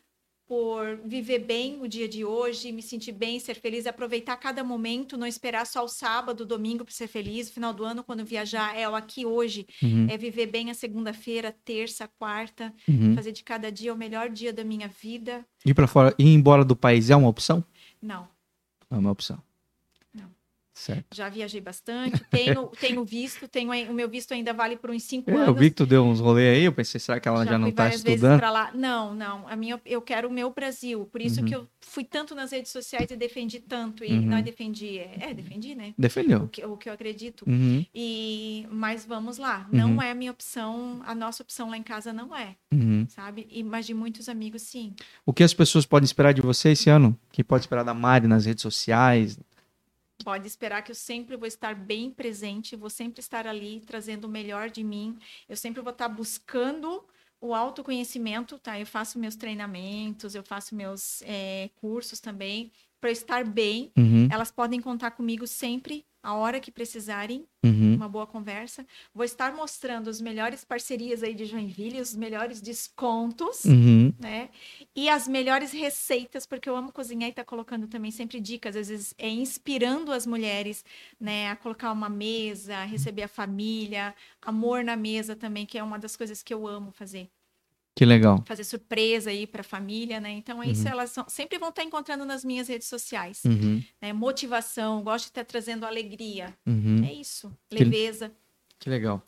por viver bem o dia de hoje, me sentir bem, ser feliz, aproveitar cada momento, não esperar só o sábado, domingo para ser feliz, final do ano quando viajar é o aqui hoje, uhum. é viver bem a segunda-feira, terça, quarta, uhum. fazer de cada dia o melhor dia da minha vida. Ir para fora, ir embora do país é uma opção? Não. É uma opção. Certo. Já viajei bastante, tenho, tenho visto, tenho, o meu visto ainda vale por uns cinco é, anos. Eu vi que tu deu uns rolês aí, eu pensei, será que ela já, já não está estudando? lá. Não, não, a minha, eu quero o meu Brasil, por isso uhum. que eu fui tanto nas redes sociais e defendi tanto, e uhum. não é defendi, é, é, defendi, né? Defendeu. O que, o que eu acredito. Uhum. E, mas vamos lá, não uhum. é a minha opção, a nossa opção lá em casa não é, uhum. sabe? E, mas de muitos amigos, sim. O que as pessoas podem esperar de você esse ano? O que pode esperar da Mari nas redes sociais, Pode esperar que eu sempre vou estar bem presente, vou sempre estar ali trazendo o melhor de mim. Eu sempre vou estar buscando o autoconhecimento, tá? Eu faço meus treinamentos, eu faço meus é, cursos também para estar bem. Uhum. Elas podem contar comigo sempre a hora que precisarem, uhum. uma boa conversa. Vou estar mostrando as melhores parcerias aí de Joinville, os melhores descontos, uhum. né? E as melhores receitas, porque eu amo cozinhar e tá colocando também sempre dicas, às vezes é inspirando as mulheres, né, a colocar uma mesa, a receber a família, amor na mesa também, que é uma das coisas que eu amo fazer. Que legal. Fazer surpresa aí para a família, né? Então, é uhum. isso elas são, sempre vão estar encontrando nas minhas redes sociais. Uhum. Né? Motivação, gosto de estar trazendo alegria. Uhum. É isso. Leveza. Que, que, legal.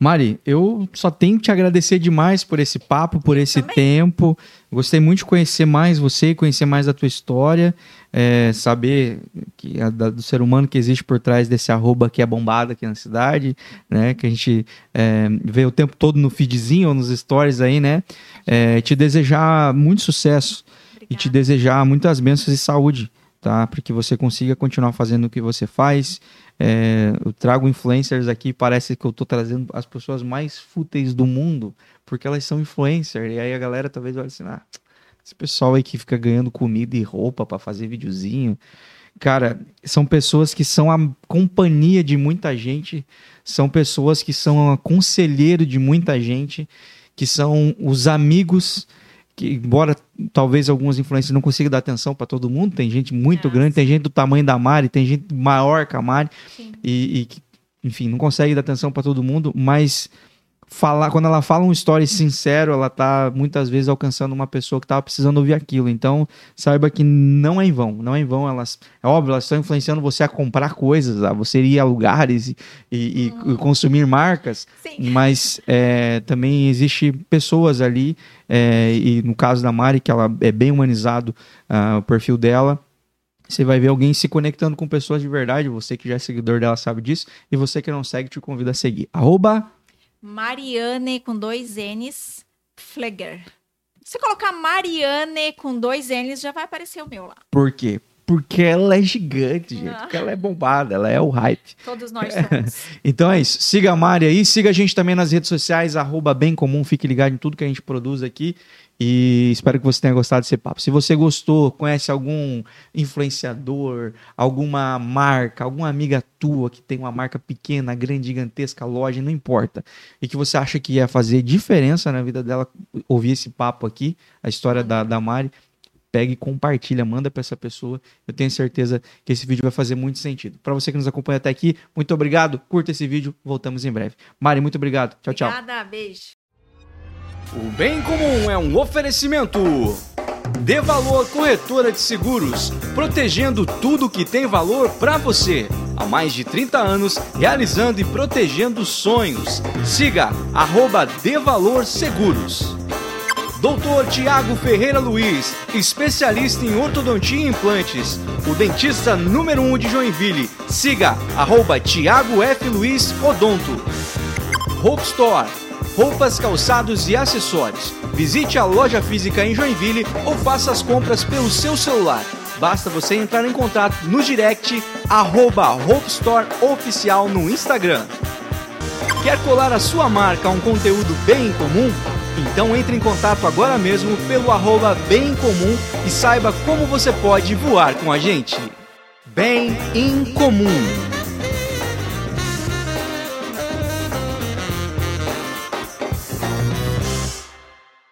Mari, eu só tenho que te agradecer demais por esse papo, por esse Também. tempo. Gostei muito de conhecer mais você, conhecer mais da tua história é, saber que a, da, do ser humano que existe por trás desse arroba que é bombado aqui na cidade, né? Que a gente é, vê o tempo todo no feedzinho ou nos stories aí, né? É, te desejar muito sucesso Obrigada. e te desejar muitas bênçãos e saúde, tá? Para que você consiga continuar fazendo o que você faz. É, eu trago influencers aqui, parece que eu estou trazendo as pessoas mais fúteis do mundo, porque elas são influencers. E aí a galera talvez olhe assim, ah, esse pessoal aí que fica ganhando comida e roupa para fazer videozinho. Cara, são pessoas que são a companhia de muita gente, são pessoas que são a conselheiro de muita gente, que são os amigos que embora talvez algumas influências não consigam dar atenção para todo mundo, tem gente muito é, grande, sim. tem gente do tamanho da Mari, tem gente maior que a Mari, e, e, enfim, não consegue dar atenção para todo mundo, mas falar, quando ela fala um story sincero, ela tá muitas vezes alcançando uma pessoa que tava precisando ouvir aquilo. Então, saiba que não é em vão, não é em vão. Elas, é óbvio, elas estão influenciando você a comprar coisas, a você ir a lugares e, e, e consumir marcas, Sim. mas é, também existe pessoas ali, é, e no caso da Mari, que ela é bem humanizado ah, o perfil dela, você vai ver alguém se conectando com pessoas de verdade. Você que já é seguidor dela sabe disso. E você que não segue, te convido a seguir. Arroba Mariane com dois N's, Fleger. Se colocar Mariane com dois N's, já vai aparecer o meu lá. Por quê? Porque ela é gigante, gente. Ah. Porque ela é bombada, ela é o hype. Todos nós somos. Então é isso. Siga a Mari aí, siga a gente também nas redes sociais, arroba bem comum, fique ligado em tudo que a gente produz aqui. E espero que você tenha gostado desse papo. Se você gostou, conhece algum influenciador, alguma marca, alguma amiga tua que tem uma marca pequena, grande, gigantesca, loja, não importa. E que você acha que ia fazer diferença na vida dela ouvir esse papo aqui, a história da, da Mari, pega e compartilha, manda para essa pessoa. Eu tenho certeza que esse vídeo vai fazer muito sentido. Para você que nos acompanha até aqui, muito obrigado. Curta esse vídeo, voltamos em breve. Mari, muito obrigado. Tchau, tchau. Obrigada, beijo. O Bem Comum é um oferecimento. Dê Valor Corretora de Seguros, protegendo tudo que tem valor para você. Há mais de 30 anos, realizando e protegendo sonhos. Siga arroba Dê Valor Seguros. Doutor Tiago Ferreira Luiz, especialista em ortodontia e implantes. O dentista número 1 um de Joinville. Siga arroba Tiago F. Luiz Odonto. Hope Store. Roupas, calçados e acessórios. Visite a loja física em Joinville ou faça as compras pelo seu celular. Basta você entrar em contato no direct arroba Hope Store Oficial no Instagram. Quer colar a sua marca a um conteúdo bem comum? Então entre em contato agora mesmo pelo arroba bem comum e saiba como você pode voar com a gente. Bem em comum.